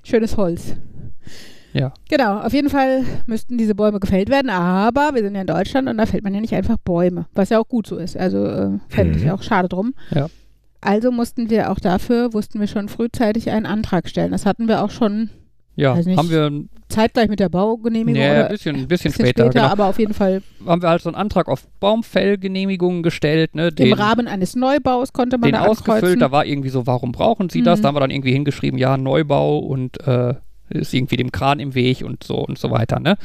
[SPEAKER 1] Schönes Holz.
[SPEAKER 3] Ja.
[SPEAKER 1] Genau, auf jeden Fall müssten diese Bäume gefällt werden, aber wir sind ja in Deutschland und da fällt man ja nicht einfach Bäume, was ja auch gut so ist. Also äh, fände ich
[SPEAKER 2] Mhm.
[SPEAKER 1] auch schade drum.
[SPEAKER 3] Ja.
[SPEAKER 1] Also mussten wir auch dafür, wussten wir schon frühzeitig einen Antrag stellen. Das hatten wir auch schon
[SPEAKER 3] Ja,
[SPEAKER 1] nicht.
[SPEAKER 3] haben wir
[SPEAKER 1] zeitgleich mit der Baugenehmigung
[SPEAKER 3] nee,
[SPEAKER 1] oder
[SPEAKER 3] ein bisschen, ein bisschen,
[SPEAKER 1] bisschen
[SPEAKER 3] später, genau.
[SPEAKER 1] aber auf jeden Fall
[SPEAKER 3] haben wir halt so einen Antrag auf Baumfellgenehmigung gestellt, ne,
[SPEAKER 1] im
[SPEAKER 3] den,
[SPEAKER 1] Rahmen eines Neubaus konnte man
[SPEAKER 3] den
[SPEAKER 1] da
[SPEAKER 3] ausgefüllt,
[SPEAKER 1] ankreuzen.
[SPEAKER 3] da war irgendwie so, warum brauchen Sie das?
[SPEAKER 1] Mhm.
[SPEAKER 3] Da haben wir dann irgendwie hingeschrieben, ja, Neubau und äh, ist irgendwie dem Kran im Weg und so und so weiter, ne?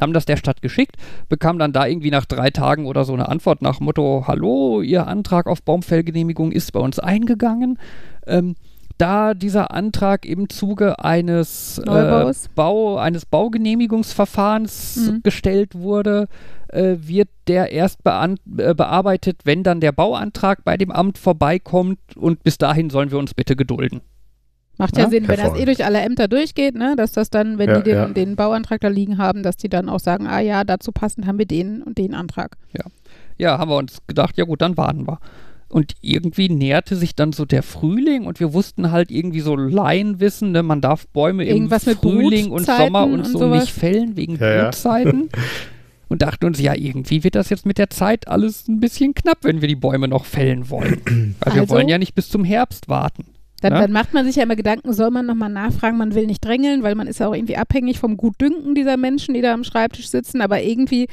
[SPEAKER 3] Haben das der Stadt geschickt, bekam dann da irgendwie nach drei Tagen oder so eine Antwort nach Motto, hallo, Ihr Antrag auf Baumfellgenehmigung ist bei uns eingegangen. Ähm, da dieser Antrag im Zuge eines äh. Bau, eines Baugenehmigungsverfahrens
[SPEAKER 1] Mhm.
[SPEAKER 3] gestellt wurde, äh, wird der erst äh, bearbeitet, wenn dann der Bauantrag bei dem Amt vorbeikommt und bis dahin sollen wir uns bitte gedulden.
[SPEAKER 1] Macht ja,
[SPEAKER 3] Ja,
[SPEAKER 1] Sinn, wenn das eh durch alle Ämter durchgeht, ne, dass das dann, wenn
[SPEAKER 2] Ja,
[SPEAKER 1] die den,
[SPEAKER 2] ja.
[SPEAKER 1] den Bauantrag da liegen haben, dass die dann auch sagen, ah ja, dazu passend haben wir den und den Antrag.
[SPEAKER 3] Ja, haben wir uns gedacht, ja gut, dann warten wir. Und irgendwie näherte sich dann so der Frühling und wir wussten halt irgendwie so Laienwissen, ne, man darf Bäume
[SPEAKER 1] Irgendwas
[SPEAKER 3] im
[SPEAKER 1] mit
[SPEAKER 3] Frühling und Sommer und
[SPEAKER 1] und
[SPEAKER 3] so
[SPEAKER 1] sowas.
[SPEAKER 3] nicht fällen wegen
[SPEAKER 2] Ja, ja.
[SPEAKER 3] Brutzeiten. Und dachten uns, ja, irgendwie wird das jetzt mit der Zeit alles ein bisschen knapp, wenn wir die Bäume noch fällen wollen. Weil wir
[SPEAKER 1] Also?
[SPEAKER 3] wollen ja nicht bis zum Herbst warten.
[SPEAKER 1] Dann,
[SPEAKER 3] Ja.
[SPEAKER 1] dann macht man sich ja immer Gedanken, soll man nochmal nachfragen, man will nicht drängeln, weil man ist ja auch irgendwie abhängig vom Gutdünken dieser Menschen, die da am Schreibtisch sitzen, aber irgendwie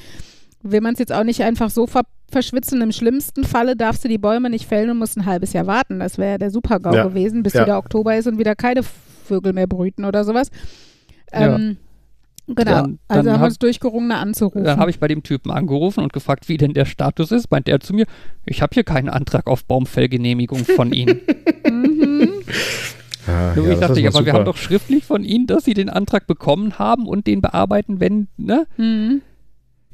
[SPEAKER 1] will man es jetzt auch nicht einfach so ver verschwitzen. Im schlimmsten Falle darfst du die Bäume nicht fällen und musst ein halbes Jahr warten. Das wäre ja der Super-GAU
[SPEAKER 2] Ja.
[SPEAKER 1] gewesen, bis
[SPEAKER 2] Ja.
[SPEAKER 1] wieder Oktober ist und wieder keine Vögel mehr brüten oder sowas.
[SPEAKER 3] Ja.
[SPEAKER 1] Ähm, Genau,
[SPEAKER 3] Dann-
[SPEAKER 1] also
[SPEAKER 3] dann
[SPEAKER 1] haben wir uns durchgerungen, da anzurufen.
[SPEAKER 3] Dann habe ich bei dem Typen angerufen und gefragt, wie denn der Status ist. Meint er zu mir, ich habe hier keinen Antrag auf Baumfellgenehmigung von Ihnen.
[SPEAKER 1] mhm.
[SPEAKER 2] Ah,
[SPEAKER 3] So,
[SPEAKER 2] ja,
[SPEAKER 3] ich dachte, ja, aber wir
[SPEAKER 2] super.
[SPEAKER 3] haben doch schriftlich von Ihnen, dass Sie den Antrag bekommen haben und den bearbeiten, wenn, ne?
[SPEAKER 1] Mhm.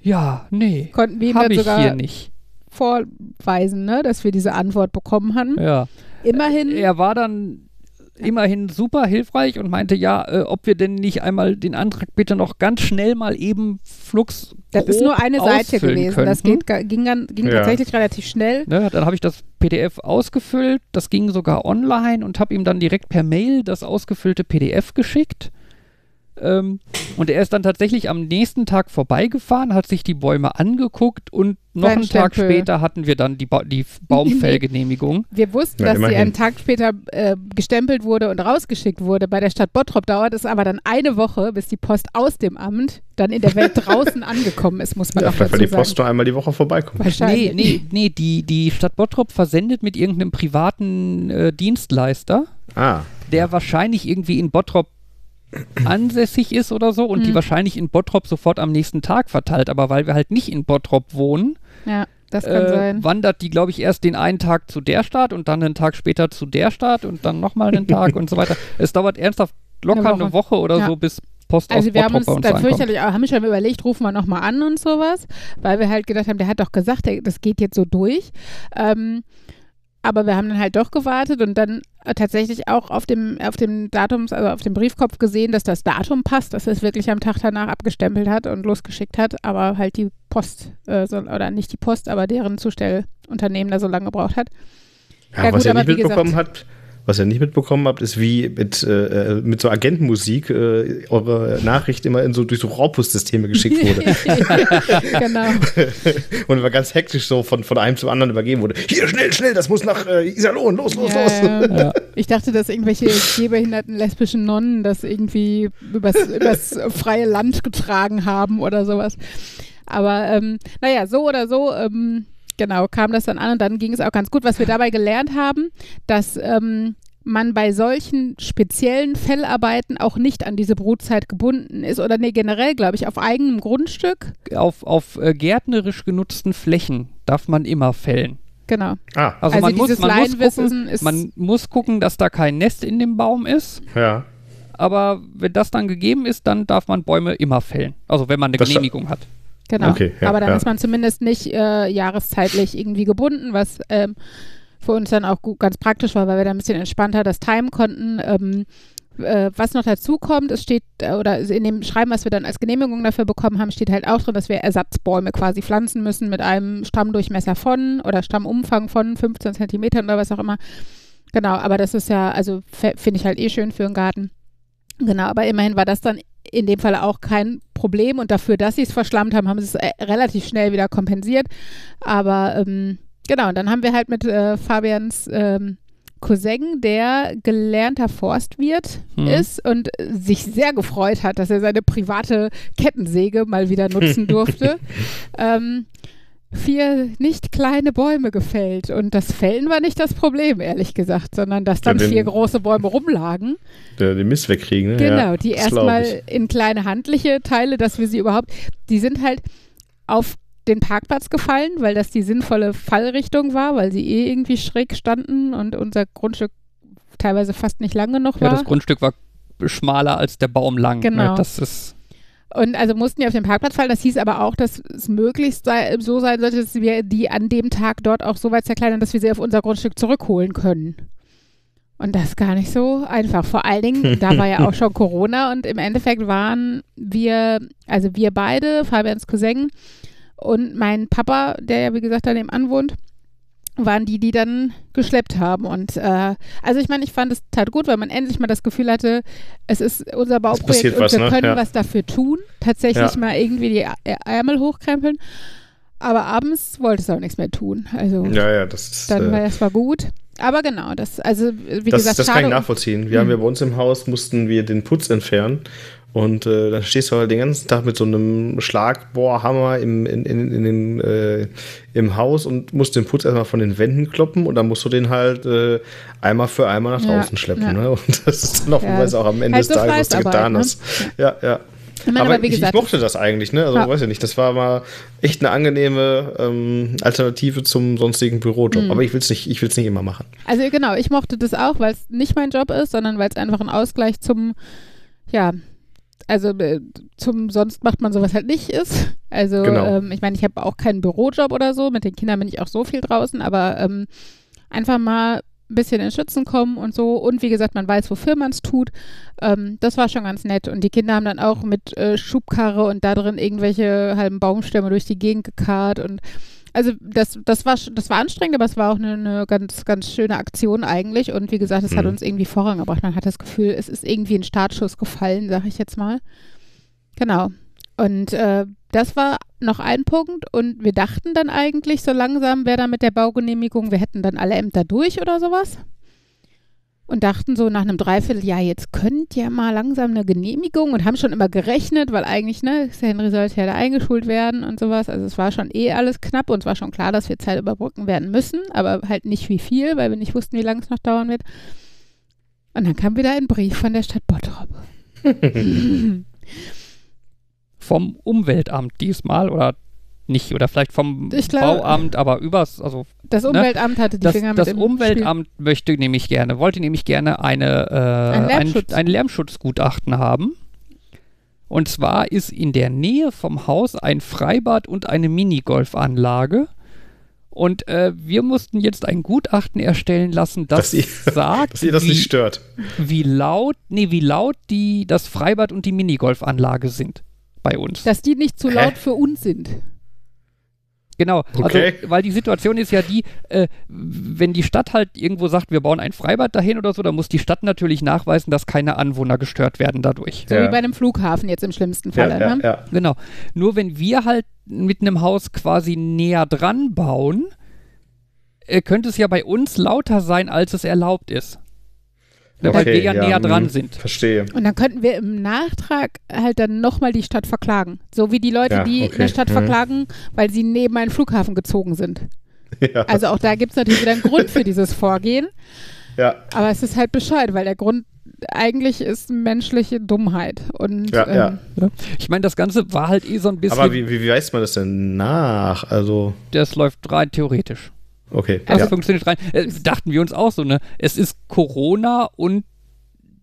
[SPEAKER 3] Ja, nee.
[SPEAKER 1] Konnten wir ihm dann
[SPEAKER 3] ich
[SPEAKER 1] sogar
[SPEAKER 3] hier nicht.
[SPEAKER 1] vorweisen, ne, dass wir diese Antwort bekommen haben.
[SPEAKER 3] Ja.
[SPEAKER 1] Immerhin.
[SPEAKER 3] Er war dann immerhin super hilfreich und meinte, ja, äh, ob wir denn nicht einmal den Antrag bitte noch ganz schnell mal eben flugs
[SPEAKER 1] Das ist nur eine Seite gewesen. Das
[SPEAKER 3] könnten.
[SPEAKER 1] geht, ga- ging, dann, ging
[SPEAKER 2] Ja.
[SPEAKER 1] tatsächlich relativ schnell.
[SPEAKER 3] Ne, dann habe ich das PDF ausgefüllt, das ging sogar online und habe ihm dann direkt per Mail das ausgefüllte PDF geschickt. Ähm, und er ist dann tatsächlich am nächsten Tag vorbeigefahren, hat sich die Bäume angeguckt und noch einen Tag später hatten wir dann die, ba die Baumfellgenehmigung.
[SPEAKER 1] Wir wussten,
[SPEAKER 2] Ja,
[SPEAKER 1] dass sie
[SPEAKER 2] immerhin.
[SPEAKER 1] einen Tag später äh, gestempelt wurde und rausgeschickt wurde. Bei der Stadt Bottrop dauert es aber dann eine Woche, bis die Post aus dem Amt dann in der Welt draußen angekommen ist, muss man
[SPEAKER 2] Ja,
[SPEAKER 1] auch
[SPEAKER 2] vielleicht,
[SPEAKER 1] dazu
[SPEAKER 2] weil die
[SPEAKER 1] sagen.
[SPEAKER 2] Post nur einmal die Woche vorbeikommt.
[SPEAKER 1] Wahrscheinlich.
[SPEAKER 3] Nee, nee, nee, die, die Stadt Bottrop versendet mit irgendeinem privaten äh, Dienstleister,
[SPEAKER 2] Ah,
[SPEAKER 3] der wahrscheinlich irgendwie in Bottrop ansässig ist oder so und die
[SPEAKER 1] Mhm.
[SPEAKER 3] wahrscheinlich in Bottrop sofort am nächsten Tag verteilt. Aber weil wir halt nicht in Bottrop wohnen,
[SPEAKER 1] Ja, das kann
[SPEAKER 3] äh,
[SPEAKER 1] sein.
[SPEAKER 3] wandert die, glaube ich, erst den einen Tag zu der Stadt und dann einen Tag später zu der Stadt und dann nochmal einen Tag und so weiter. Es dauert ernsthaft locker
[SPEAKER 1] Eine
[SPEAKER 3] eine
[SPEAKER 1] Woche.
[SPEAKER 3] Woche, oder
[SPEAKER 1] Ja.
[SPEAKER 3] so, bis Post
[SPEAKER 1] Also wir
[SPEAKER 3] Bottrop
[SPEAKER 1] haben uns dann fürchterlich, haben schon überlegt, rufen wir nochmal an und sowas, weil wir halt gedacht haben, der hat doch gesagt, der, das geht jetzt so durch. Ähm, aber wir haben dann halt doch gewartet und dann tatsächlich auch auf dem, auf dem Datums, also auf dem Briefkopf gesehen, dass das Datum passt, dass er es wirklich am Tag danach abgestempelt hat und losgeschickt hat, aber halt die Post, äh, so, oder nicht die Post, aber deren Zustellunternehmen da so lange gebraucht hat.
[SPEAKER 2] Ja,
[SPEAKER 1] Ja,
[SPEAKER 2] was
[SPEAKER 1] gut, aber
[SPEAKER 2] nicht
[SPEAKER 1] wie gesagt-
[SPEAKER 2] mitbekommen habt, was ihr nicht mitbekommen habt, ist wie mit, äh, mit so Agentenmusik äh, eure Nachricht immer in so durch so Raubus-Systeme geschickt wurde.
[SPEAKER 1] genau.
[SPEAKER 2] und war ganz hektisch so von, von einem zum anderen übergeben wurde. Hier, schnell, schnell, das muss nach äh, Iserlohn, los, los,
[SPEAKER 1] Ja,
[SPEAKER 2] los.
[SPEAKER 1] ja.
[SPEAKER 3] Ja.
[SPEAKER 1] Ich dachte, dass irgendwelche gehbehinderten lesbischen Nonnen das irgendwie übers, übers freie Land getragen haben oder sowas. Aber ähm, naja, so oder so, ähm, genau, kam das dann an und dann ging es auch ganz gut. Was wir dabei gelernt haben, dass ähm, man bei solchen speziellen Fellarbeiten auch nicht an diese Brutzeit gebunden ist oder nee, generell, glaube ich, auf eigenem Grundstück.
[SPEAKER 3] Auf, auf äh, gärtnerisch genutzten Flächen darf man immer fällen.
[SPEAKER 1] Genau.
[SPEAKER 2] Ah,
[SPEAKER 3] Also,
[SPEAKER 1] Also
[SPEAKER 3] man, muss, man, muss gucken,
[SPEAKER 1] ist-
[SPEAKER 3] man muss gucken, dass da kein Nest in dem Baum ist.
[SPEAKER 2] ja.
[SPEAKER 3] Aber wenn das dann gegeben ist, dann darf man Bäume immer fällen. Also wenn man eine
[SPEAKER 2] Das
[SPEAKER 3] Genehmigung hat.
[SPEAKER 1] Genau.
[SPEAKER 2] Okay, ja,
[SPEAKER 1] Aber dann
[SPEAKER 2] ja.
[SPEAKER 1] ist man zumindest nicht äh, jahreszeitlich irgendwie gebunden, was ähm, für uns dann auch gut, ganz praktisch war, weil wir da ein bisschen entspannter das timen konnten. Ähm, äh, was noch dazu kommt, es steht, äh, oder in dem Schreiben, was wir dann als Genehmigung dafür bekommen haben, steht halt auch drin, dass wir Ersatzbäume quasi pflanzen müssen mit einem Stammdurchmesser von oder Stammumfang von 15 Zentimetern oder was auch immer. Genau, aber das ist ja, also finde ich halt eh schön für einen Garten. Genau, aber immerhin war das dann in dem Fall auch kein Problem und dafür, dass sie es verschlammt haben, haben sie es äh, relativ schnell wieder kompensiert. Aber ähm, genau, und dann haben wir halt mit äh, Fabians ähm, Cousin, der gelernter Forstwirt
[SPEAKER 3] Mhm.
[SPEAKER 1] ist und sich sehr gefreut hat, dass er seine private Kettensäge mal wieder nutzen durfte. ähm, vier nicht kleine Bäume gefällt. Und das Fällen war nicht das Problem, ehrlich gesagt, sondern dass dann
[SPEAKER 2] Ja, den-
[SPEAKER 1] vier große Bäume rumlagen.
[SPEAKER 2] Der, den Mist wegkriegen, ne?
[SPEAKER 1] Genau,
[SPEAKER 2] ja,
[SPEAKER 1] die erstmal in kleine handliche Teile, dass wir sie überhaupt, die sind halt auf den Parkplatz gefallen, weil das die sinnvolle Fallrichtung war, weil sie eh irgendwie schräg standen und unser Grundstück teilweise fast nicht lang genug
[SPEAKER 3] Ja,
[SPEAKER 1] war.
[SPEAKER 3] das Grundstück war schmaler als der Baum lang.
[SPEAKER 1] Genau.
[SPEAKER 3] Ne? Das ist
[SPEAKER 1] Und also mussten die auf den Parkplatz fallen. Das hieß aber auch, dass es möglichst sei, so sein sollte, dass wir die an dem Tag dort auch so weit zerkleinern, dass wir sie auf unser Grundstück zurückholen können. Und das ist gar nicht so einfach. Vor allen Dingen, da war ja auch schon Corona und im Endeffekt waren wir, also wir beide, Fabians Cousin und mein Papa, der ja wie gesagt da nebenan wohnt, waren die, die dann geschleppt haben. Und äh, also ich meine, ich fand es tat gut, weil man endlich mal das Gefühl hatte, es ist unser Bauprojekt und
[SPEAKER 2] was,
[SPEAKER 1] wir
[SPEAKER 2] ne?
[SPEAKER 1] können
[SPEAKER 2] Ja.
[SPEAKER 1] was dafür tun. Tatsächlich
[SPEAKER 2] Ja.
[SPEAKER 1] mal irgendwie die Ärmel hochkrempeln. Aber abends wollte es auch nichts mehr tun. Also
[SPEAKER 2] Ja, ja, das ist.
[SPEAKER 1] dann war
[SPEAKER 2] äh,
[SPEAKER 1] es war gut. Aber genau, das, also wie
[SPEAKER 2] das,
[SPEAKER 1] gesagt,
[SPEAKER 2] das kann ich nachvollziehen. Wir haben
[SPEAKER 1] Mhm.
[SPEAKER 2] ja bei uns im Haus, mussten wir den Putz entfernen. Und äh, dann stehst du halt den ganzen Tag mit so einem Schlagbohrhammer im, in, in, in den, äh, im Haus und musst den Putz erstmal von den Wänden kloppen und dann musst du den halt äh, einmal für einmal nach
[SPEAKER 1] Ja,
[SPEAKER 2] draußen schleppen.
[SPEAKER 1] ja.
[SPEAKER 2] Ne? Und das ist dann auch,
[SPEAKER 1] Ja,
[SPEAKER 2] auch am Ende
[SPEAKER 1] halt
[SPEAKER 2] des
[SPEAKER 1] so
[SPEAKER 2] Tages, was du getan
[SPEAKER 1] ne?
[SPEAKER 2] hast. Ja, ja.
[SPEAKER 1] Ich meine,
[SPEAKER 2] aber
[SPEAKER 1] aber gesagt,
[SPEAKER 2] ich mochte das eigentlich, ne? Also
[SPEAKER 1] Ja.
[SPEAKER 2] weiß ich nicht, das war mal echt eine angenehme ähm, Alternative zum sonstigen Bürojob.
[SPEAKER 1] Mhm.
[SPEAKER 2] Aber ich will es nicht, ich will's nicht immer machen.
[SPEAKER 1] Also genau, ich mochte das auch, weil es nicht mein Job ist, sondern weil es einfach ein Ausgleich zum, ja, also äh, zum sonst macht man sowas halt nicht ist. Also
[SPEAKER 2] Genau.
[SPEAKER 1] ähm, ich meine, ich habe auch keinen Bürojob oder so, mit den Kindern bin ich auch so viel draußen, aber ähm, einfach mal ein bisschen in Schützen kommen und so und wie gesagt, man weiß, wofür man es tut. Ähm, das war schon ganz nett und die Kinder haben dann auch mit äh, Schubkarre und da drin irgendwelche halben Baumstämme durch die Gegend gekarrt und Also das, das, war, das war anstrengend, aber es war auch eine, eine ganz, ganz schöne Aktion eigentlich. Und wie gesagt, es hat
[SPEAKER 2] Mhm.
[SPEAKER 1] uns irgendwie vorangebracht. Man hat das Gefühl, es ist irgendwie ein Startschuss gefallen, sag ich jetzt mal. Genau. Und äh, das war noch ein Punkt. Und wir dachten dann eigentlich, so langsam wäre dann mit der Baugenehmigung, wir hätten dann alle Ämter durch oder sowas. Und dachten so nach einem Dreivierteljahr, jetzt könnt ihr mal langsam eine Genehmigung und haben schon immer gerechnet, weil eigentlich, ne, Henry sollte ja da eingeschult werden und sowas. Also es war schon eh alles knapp und es war schon klar, dass wir Zeit überbrücken werden müssen, aber halt nicht wie viel, weil wir nicht wussten, wie lange es noch dauern wird. Und dann kam wieder ein Brief von der Stadt Bottrop.
[SPEAKER 3] Vom Umweltamt diesmal oder nicht, oder vielleicht vom
[SPEAKER 1] glaube-
[SPEAKER 3] Bauamt, aber übers, also
[SPEAKER 1] Das Umweltamt hatte die
[SPEAKER 3] das,
[SPEAKER 1] Finger mit
[SPEAKER 3] das
[SPEAKER 1] im
[SPEAKER 3] Umweltamt möchte nämlich gerne, wollte nämlich gerne eine, äh, ein,
[SPEAKER 1] Lärmschutz.
[SPEAKER 3] ein Lärmschutzgutachten haben. Und zwar ist in der Nähe vom Haus ein Freibad und eine Minigolfanlage. Und äh, wir mussten jetzt ein Gutachten erstellen lassen, das
[SPEAKER 2] Dass ihr-
[SPEAKER 3] sagt,
[SPEAKER 2] Dass ihr das
[SPEAKER 3] wie,
[SPEAKER 2] nicht stört.
[SPEAKER 3] wie laut, nee, wie laut die, das Freibad und die Minigolfanlage sind bei uns.
[SPEAKER 1] Spiel. Dass die nicht zu
[SPEAKER 2] Hä?
[SPEAKER 1] laut für uns sind.
[SPEAKER 3] Genau,
[SPEAKER 2] Okay.
[SPEAKER 3] also weil die Situation ist ja die, äh, wenn die Stadt halt irgendwo sagt, wir bauen ein Freibad dahin oder so, dann muss die Stadt natürlich nachweisen, dass keine Anwohner gestört werden dadurch.
[SPEAKER 1] So
[SPEAKER 2] Ja.
[SPEAKER 1] wie bei einem Flughafen jetzt im schlimmsten
[SPEAKER 2] Ja,
[SPEAKER 1] Falle.
[SPEAKER 2] ja,
[SPEAKER 1] ne?
[SPEAKER 2] ja.
[SPEAKER 3] Genau. Nur wenn wir halt mit einem Haus quasi näher dran bauen, äh, könnte es ja bei uns lauter sein, als es erlaubt ist. Ne, weil wir ja, näher dran
[SPEAKER 2] hm,
[SPEAKER 3] sind.
[SPEAKER 2] Verstehe.
[SPEAKER 1] Und dann könnten wir im Nachtrag halt dann nochmal die Stadt verklagen. So wie die Leute,
[SPEAKER 2] Ja,
[SPEAKER 1] die
[SPEAKER 2] okay.
[SPEAKER 1] eine Stadt
[SPEAKER 2] Mhm.
[SPEAKER 1] verklagen, weil sie neben einen Flughafen gezogen sind.
[SPEAKER 2] Ja,
[SPEAKER 1] Also auch da gibt es natürlich wieder einen Grund für dieses Vorgehen.
[SPEAKER 2] ja,
[SPEAKER 1] Aber es ist halt Bescheid, weil der Grund eigentlich ist menschliche Dummheit. Und
[SPEAKER 2] Ja, ja.
[SPEAKER 1] ähm,
[SPEAKER 3] Ich meine, das Ganze war halt eh so ein bisschen,
[SPEAKER 2] aber wie, wie, wie weiß man das denn nach? Also,
[SPEAKER 3] das läuft rein theoretisch.
[SPEAKER 2] Okay.
[SPEAKER 3] Das
[SPEAKER 2] ja.
[SPEAKER 3] funktioniert rein. Äh, dachten wir uns auch so, ne? Es ist Corona und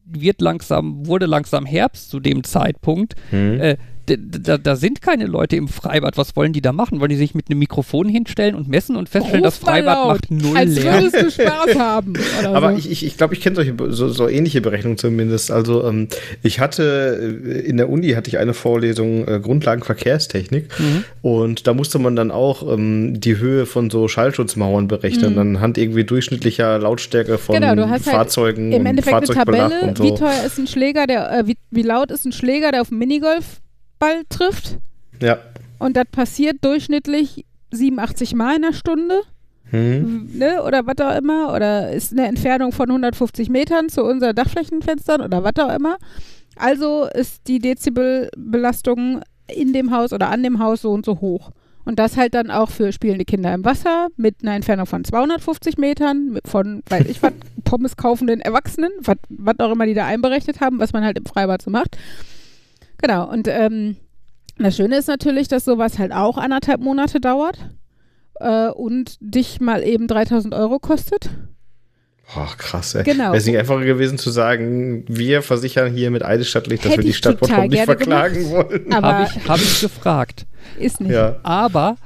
[SPEAKER 3] wird langsam, wurde langsam Herbst zu dem Zeitpunkt.
[SPEAKER 2] Hm.
[SPEAKER 3] Äh, da, da sind keine Leute im Freibad. Was wollen die da machen? Wollen die sich mit einem Mikrofon hinstellen und messen und feststellen, das
[SPEAKER 1] ruf mal
[SPEAKER 3] Freibad
[SPEAKER 1] laut,
[SPEAKER 3] macht null
[SPEAKER 1] als
[SPEAKER 3] Lärm?
[SPEAKER 1] würdest du Spaß haben. Oder
[SPEAKER 2] Aber
[SPEAKER 1] so.
[SPEAKER 2] ich, ich, ich glaube, ich kenne solche so, so ähnliche Berechnungen zumindest. Also ähm, ich hatte äh, in der Uni hatte ich eine Vorlesung äh, Grundlagen Verkehrstechnik
[SPEAKER 3] Mhm.
[SPEAKER 2] und da musste man dann auch ähm, die Höhe von so Schallschutzmauern berechnen, anhand irgendwie durchschnittlicher Lautstärke von
[SPEAKER 1] Mhm. Genau, du hast halt
[SPEAKER 2] Fahrzeugen
[SPEAKER 1] Im
[SPEAKER 2] und
[SPEAKER 1] Endeffekt eine Tabelle,
[SPEAKER 2] und so.
[SPEAKER 1] wie teuer ist ein Schläger, der, äh, wie, wie laut ist ein Schläger, der auf einen Minigolfball trifft.
[SPEAKER 2] Ja.
[SPEAKER 1] Und das passiert durchschnittlich 87 Mal in der Stunde.
[SPEAKER 2] Hm.
[SPEAKER 1] ne, oder was auch immer, oder ist eine Entfernung von 150 Metern zu unseren Dachflächenfenstern oder was auch immer. Also ist die Dezibelbelastung in dem Haus oder an dem Haus so und so hoch. Und das halt dann auch für spielende Kinder im Wasser mit einer Entfernung von 250 Metern, von, weiß ich was, Pommes kaufenden Erwachsenen, was auch immer die da einberechnet haben, was man halt im Freibad so macht. Genau, und ähm, das Schöne ist natürlich, dass sowas halt auch anderthalb Monate dauert äh, und dich mal eben 3000 Euro kostet.
[SPEAKER 2] Oh, krass, ey.
[SPEAKER 1] Genau.
[SPEAKER 2] Wäre es nicht einfacher gewesen zu sagen, wir versichern hier mit eidesstattlich, dass
[SPEAKER 1] Hätte
[SPEAKER 2] wir die Stadt Bottrop nicht verklagen wollen.
[SPEAKER 1] Aber
[SPEAKER 3] Habe ich, hab ich gefragt.
[SPEAKER 1] ist nicht.
[SPEAKER 2] Ja.
[SPEAKER 3] Aber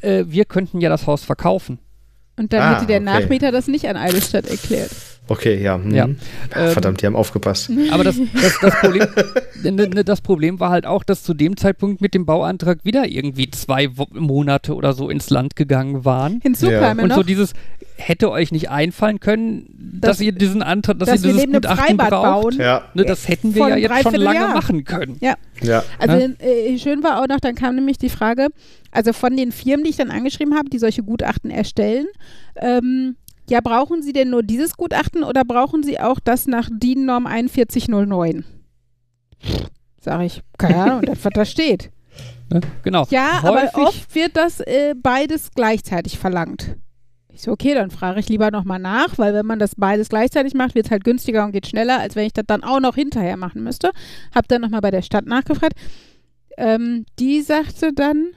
[SPEAKER 3] äh, wir könnten ja das Haus verkaufen.
[SPEAKER 1] Und dann
[SPEAKER 2] Ah,
[SPEAKER 1] hätte der
[SPEAKER 2] okay.
[SPEAKER 1] Nachmieter das nicht an Eidelstadt erklärt.
[SPEAKER 2] Okay, ja. hm.
[SPEAKER 3] Ja. Ähm,
[SPEAKER 2] Verdammt, die haben aufgepasst.
[SPEAKER 3] Aber das, das, das, Problem, ne, ne, das Problem war halt auch, dass zu dem Zeitpunkt mit dem Bauantrag wieder irgendwie zwei Monate oder so ins Land gegangen waren.
[SPEAKER 1] Hinzu
[SPEAKER 2] Ja.
[SPEAKER 3] Und so dieses, hätte euch nicht einfallen können, dass,
[SPEAKER 1] Dass-
[SPEAKER 3] ihr diesen Antrag, dass,
[SPEAKER 1] dass
[SPEAKER 3] ihr
[SPEAKER 1] wir
[SPEAKER 3] dieses Gutachten
[SPEAKER 1] Freibad
[SPEAKER 3] braucht.
[SPEAKER 1] bauen.
[SPEAKER 2] Ja,
[SPEAKER 3] Ne, das hätten wir
[SPEAKER 1] Vor
[SPEAKER 3] ja jetzt schon lange
[SPEAKER 1] Dreivierteljahr.
[SPEAKER 3] machen können.
[SPEAKER 1] Ja,
[SPEAKER 2] ja.
[SPEAKER 1] also
[SPEAKER 3] Ja.
[SPEAKER 1] äh, schön war auch noch, dann kam nämlich die Frage, also von den Firmen, die ich dann angeschrieben habe, die solche Gutachten erstellen, ähm, ja, brauchen Sie denn nur dieses Gutachten oder brauchen Sie auch das nach DIN Norm 4109? Sag ich, keine Ahnung, das, was da steht.
[SPEAKER 3] Ne? Genau.
[SPEAKER 1] Ja,
[SPEAKER 3] Häufig,
[SPEAKER 1] aber oft wird das äh, beides gleichzeitig verlangt. Ich so, okay, dann frage ich lieber nochmal nach, weil wenn man das beides gleichzeitig macht, wird es halt günstiger und geht schneller, als wenn ich das dann auch noch hinterher machen müsste. Hab dann nochmal bei der Stadt nachgefragt. Ähm, die sagte dann,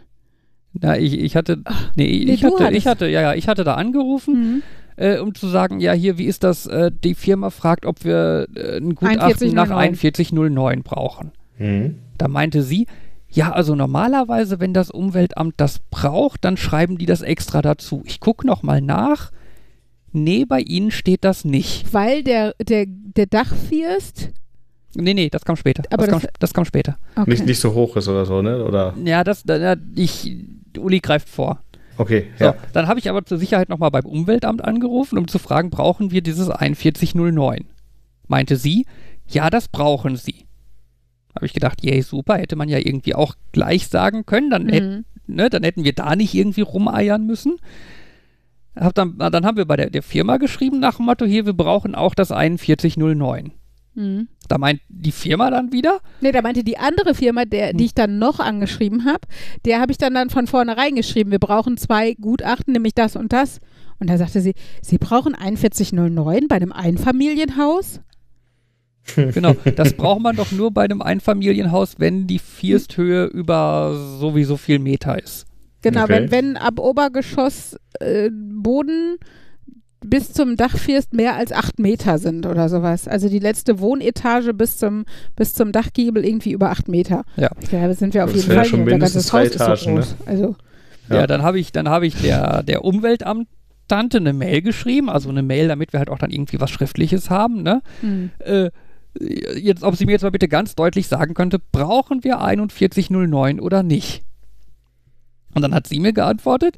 [SPEAKER 3] Na, ich, ich hatte, nee,
[SPEAKER 1] nee,
[SPEAKER 3] ich hatte, ich hatte, ja, ja, ich hatte da angerufen,
[SPEAKER 1] hm,
[SPEAKER 3] äh, um zu sagen, ja, hier, wie ist das? Äh, die Firma fragt, ob wir äh, ein Gutachten nach 4109 brauchen.
[SPEAKER 2] Hm.
[SPEAKER 3] Da meinte sie, ja, also normalerweise, wenn das Umweltamt das braucht, dann schreiben die das extra dazu. Ich gucke nochmal nach. Nee, bei ihnen steht das nicht.
[SPEAKER 1] weil der, der, der Dachfirst,
[SPEAKER 3] Nee, nee, das kam später.
[SPEAKER 1] Aber
[SPEAKER 3] das, kam,
[SPEAKER 1] das-
[SPEAKER 3] das kam später.
[SPEAKER 1] okay.
[SPEAKER 2] Nicht, nicht so hoch ist oder so, ne? Oder?
[SPEAKER 3] Ja, das, da, ich, Uli greift vor.
[SPEAKER 2] Okay,
[SPEAKER 3] So,
[SPEAKER 2] ja.
[SPEAKER 3] dann habe ich aber zur Sicherheit nochmal beim Umweltamt angerufen, um zu fragen, brauchen wir dieses 4109? Meinte sie, ja, das brauchen sie. Habe ich gedacht, yay, super, hätte man ja irgendwie auch gleich sagen können, dann, hätt,
[SPEAKER 1] Mhm.
[SPEAKER 3] ne, dann hätten wir da nicht irgendwie rumeiern müssen. Hab dann, dann haben wir bei der, der Firma geschrieben nach dem Motto, hier, wir brauchen auch das 4109.
[SPEAKER 1] Mhm.
[SPEAKER 3] Da meint die Firma dann wieder,
[SPEAKER 1] Nee, da meinte die andere Firma, der, die ich dann noch angeschrieben habe, der habe ich dann, dann von vornherein geschrieben, wir brauchen zwei Gutachten, nämlich das und das. Und da sagte sie, Sie brauchen 4109 bei einem Einfamilienhaus?
[SPEAKER 3] genau, das braucht man doch nur bei einem Einfamilienhaus, wenn die Firsthöhe über sowieso viel Meter ist.
[SPEAKER 1] Genau,
[SPEAKER 2] Okay.
[SPEAKER 1] wenn, wenn ab Obergeschoss äh, Boden bis zum Dachfirst mehr als acht Meter sind oder sowas. Also die letzte Wohnetage bis zum, bis zum Dachgiebel irgendwie über acht Meter.
[SPEAKER 3] Ja.
[SPEAKER 1] Da sind wir auf
[SPEAKER 2] Das
[SPEAKER 1] jeden Fall.
[SPEAKER 2] schon mindestens
[SPEAKER 1] ganzes Haus
[SPEAKER 2] drei
[SPEAKER 1] ist so
[SPEAKER 2] Etagen, ne?
[SPEAKER 1] Also,
[SPEAKER 3] Ja,
[SPEAKER 2] Ja.
[SPEAKER 3] dann habe ich, dann habe ich der, der Umweltamtante eine Mail geschrieben, also eine Mail, damit wir halt auch dann irgendwie was Schriftliches haben, ne?
[SPEAKER 1] hm.
[SPEAKER 3] Äh, jetzt, ob sie mir jetzt mal bitte ganz deutlich sagen könnte, brauchen wir 4109 oder nicht? Und dann hat sie mir geantwortet,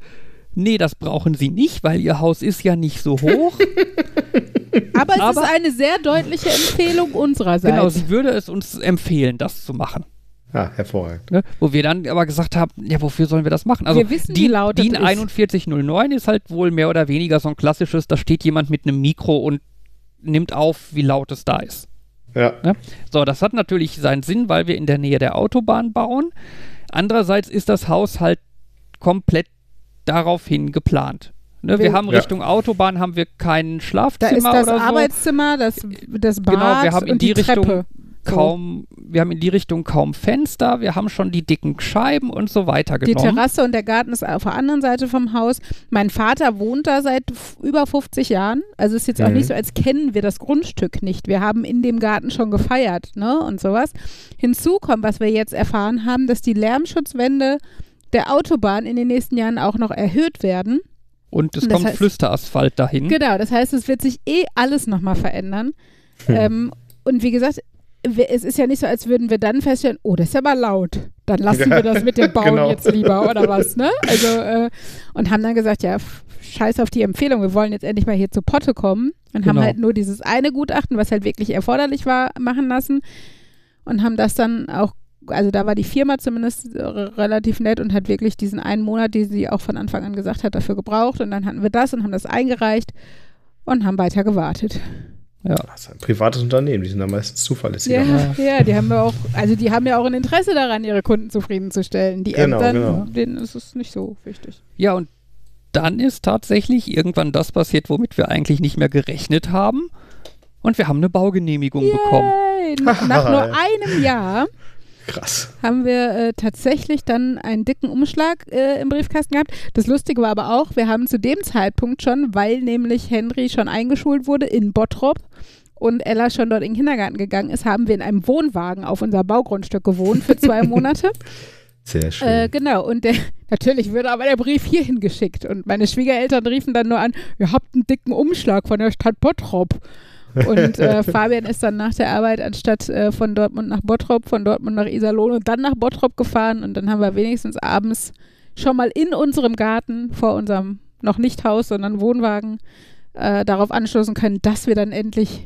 [SPEAKER 3] nee, das brauchen sie nicht, weil ihr Haus ist ja nicht so hoch.
[SPEAKER 1] Aber es
[SPEAKER 3] Aber-
[SPEAKER 1] ist eine sehr deutliche Empfehlung unsererseits.
[SPEAKER 3] genau, sie würde es uns empfehlen, das zu machen.
[SPEAKER 2] Ja, hervorragend.
[SPEAKER 3] Ne? Wo wir dann aber gesagt haben, ja, wofür sollen wir das machen? Also
[SPEAKER 1] Wir wissen, wie
[SPEAKER 3] DIN,
[SPEAKER 1] laut das
[SPEAKER 3] DIN
[SPEAKER 1] ist.
[SPEAKER 3] 4109 ist halt wohl mehr oder weniger so ein klassisches, da steht jemand mit einem Mikro und nimmt auf, wie laut es da ist.
[SPEAKER 2] Ja.
[SPEAKER 3] So, das hat natürlich seinen Sinn, weil wir in der Nähe der Autobahn bauen. Andererseits ist das Haus halt komplett daraufhin geplant. Ne, wir
[SPEAKER 1] Wir-
[SPEAKER 3] haben
[SPEAKER 2] Ja.
[SPEAKER 3] Richtung Autobahn haben wir kein
[SPEAKER 1] da
[SPEAKER 3] Schlafzimmer
[SPEAKER 1] ist das
[SPEAKER 3] oder so.
[SPEAKER 1] Arbeitszimmer, das, das Bad
[SPEAKER 3] Genau, wir haben in
[SPEAKER 1] und
[SPEAKER 3] die
[SPEAKER 1] die,
[SPEAKER 3] Richtung
[SPEAKER 1] Treppe. So.
[SPEAKER 3] kaum, wir haben in die Richtung kaum Fenster, wir haben schon die dicken Scheiben und so weiter
[SPEAKER 1] Die
[SPEAKER 3] genommen.
[SPEAKER 1] Terrasse und der Garten ist auf der anderen Seite vom Haus. Mein Vater wohnt da seit über 50 Jahren. Also ist jetzt auch
[SPEAKER 2] Mhm.
[SPEAKER 1] nicht so, als kennen wir das Grundstück nicht. Wir haben in dem Garten schon gefeiert, ne? Und sowas. Hinzu kommt, was wir jetzt erfahren haben, dass die Lärmschutzwände der Autobahn in den nächsten Jahren auch noch erhöht werden.
[SPEAKER 3] Und es kommt
[SPEAKER 1] heißt-
[SPEAKER 3] Flüsterasphalt dahin.
[SPEAKER 1] Genau, das heißt, es wird sich eh alles nochmal verändern.
[SPEAKER 2] Hm.
[SPEAKER 1] Ähm, und wie gesagt, es ist ja nicht so, als würden wir dann feststellen, oh, das ist aber laut. Dann lassen wir das mit dem Bauen
[SPEAKER 2] Genau.
[SPEAKER 1] jetzt lieber oder was, ne? Also, äh, und haben dann gesagt, ja, scheiß auf die Empfehlung, wir wollen jetzt endlich mal hier zu Potte kommen. Und haben
[SPEAKER 3] Genau.
[SPEAKER 1] halt nur dieses eine Gutachten, was halt wirklich erforderlich war, machen lassen. Und haben das dann auch, also da war die Firma zumindest äh, relativ nett und hat wirklich diesen einen Monat, den sie auch von Anfang an gesagt hat, dafür gebraucht. Und dann hatten wir das und haben das eingereicht und haben weiter gewartet.
[SPEAKER 3] Ja.
[SPEAKER 2] Das ist ein privates Unternehmen, die sind da meistens zuverlässiger.
[SPEAKER 1] Ja, ja, die haben ja auch, also die haben ja auch ein Interesse daran, ihre Kunden zufriedenzustellen. Die
[SPEAKER 2] Genau,
[SPEAKER 1] Ämtern,
[SPEAKER 2] genau.
[SPEAKER 1] denen ist es nicht so wichtig.
[SPEAKER 3] ja, und dann ist tatsächlich irgendwann das passiert, womit wir eigentlich nicht mehr gerechnet haben. Und wir haben eine Baugenehmigung bekommen.
[SPEAKER 1] Yay. Nach, nach nur einem Jahr
[SPEAKER 2] Krass.
[SPEAKER 1] haben wir äh, tatsächlich dann einen dicken Umschlag äh, im Briefkasten gehabt. Das Lustige war aber auch, wir haben zu dem Zeitpunkt schon, weil nämlich Henry schon eingeschult wurde in Bottrop und Ella schon dort in den Kindergarten gegangen ist, haben wir in einem Wohnwagen auf unser Baugrundstück gewohnt für zwei Monate.
[SPEAKER 2] Sehr schön.
[SPEAKER 1] Äh, genau, und der, natürlich würde aber der Brief hierhin geschickt. Und meine Schwiegereltern riefen dann nur an, ihr habt einen dicken Umschlag von der Stadt Bottrop. Und äh, Fabian ist dann nach der Arbeit anstatt äh, von Dortmund nach Bottrop, von Dortmund nach Iserlohn und dann nach Bottrop gefahren. Und dann haben wir wenigstens abends schon mal in unserem Garten vor unserem noch nicht Haus, sondern Wohnwagen äh, darauf anstoßen können, dass wir dann endlich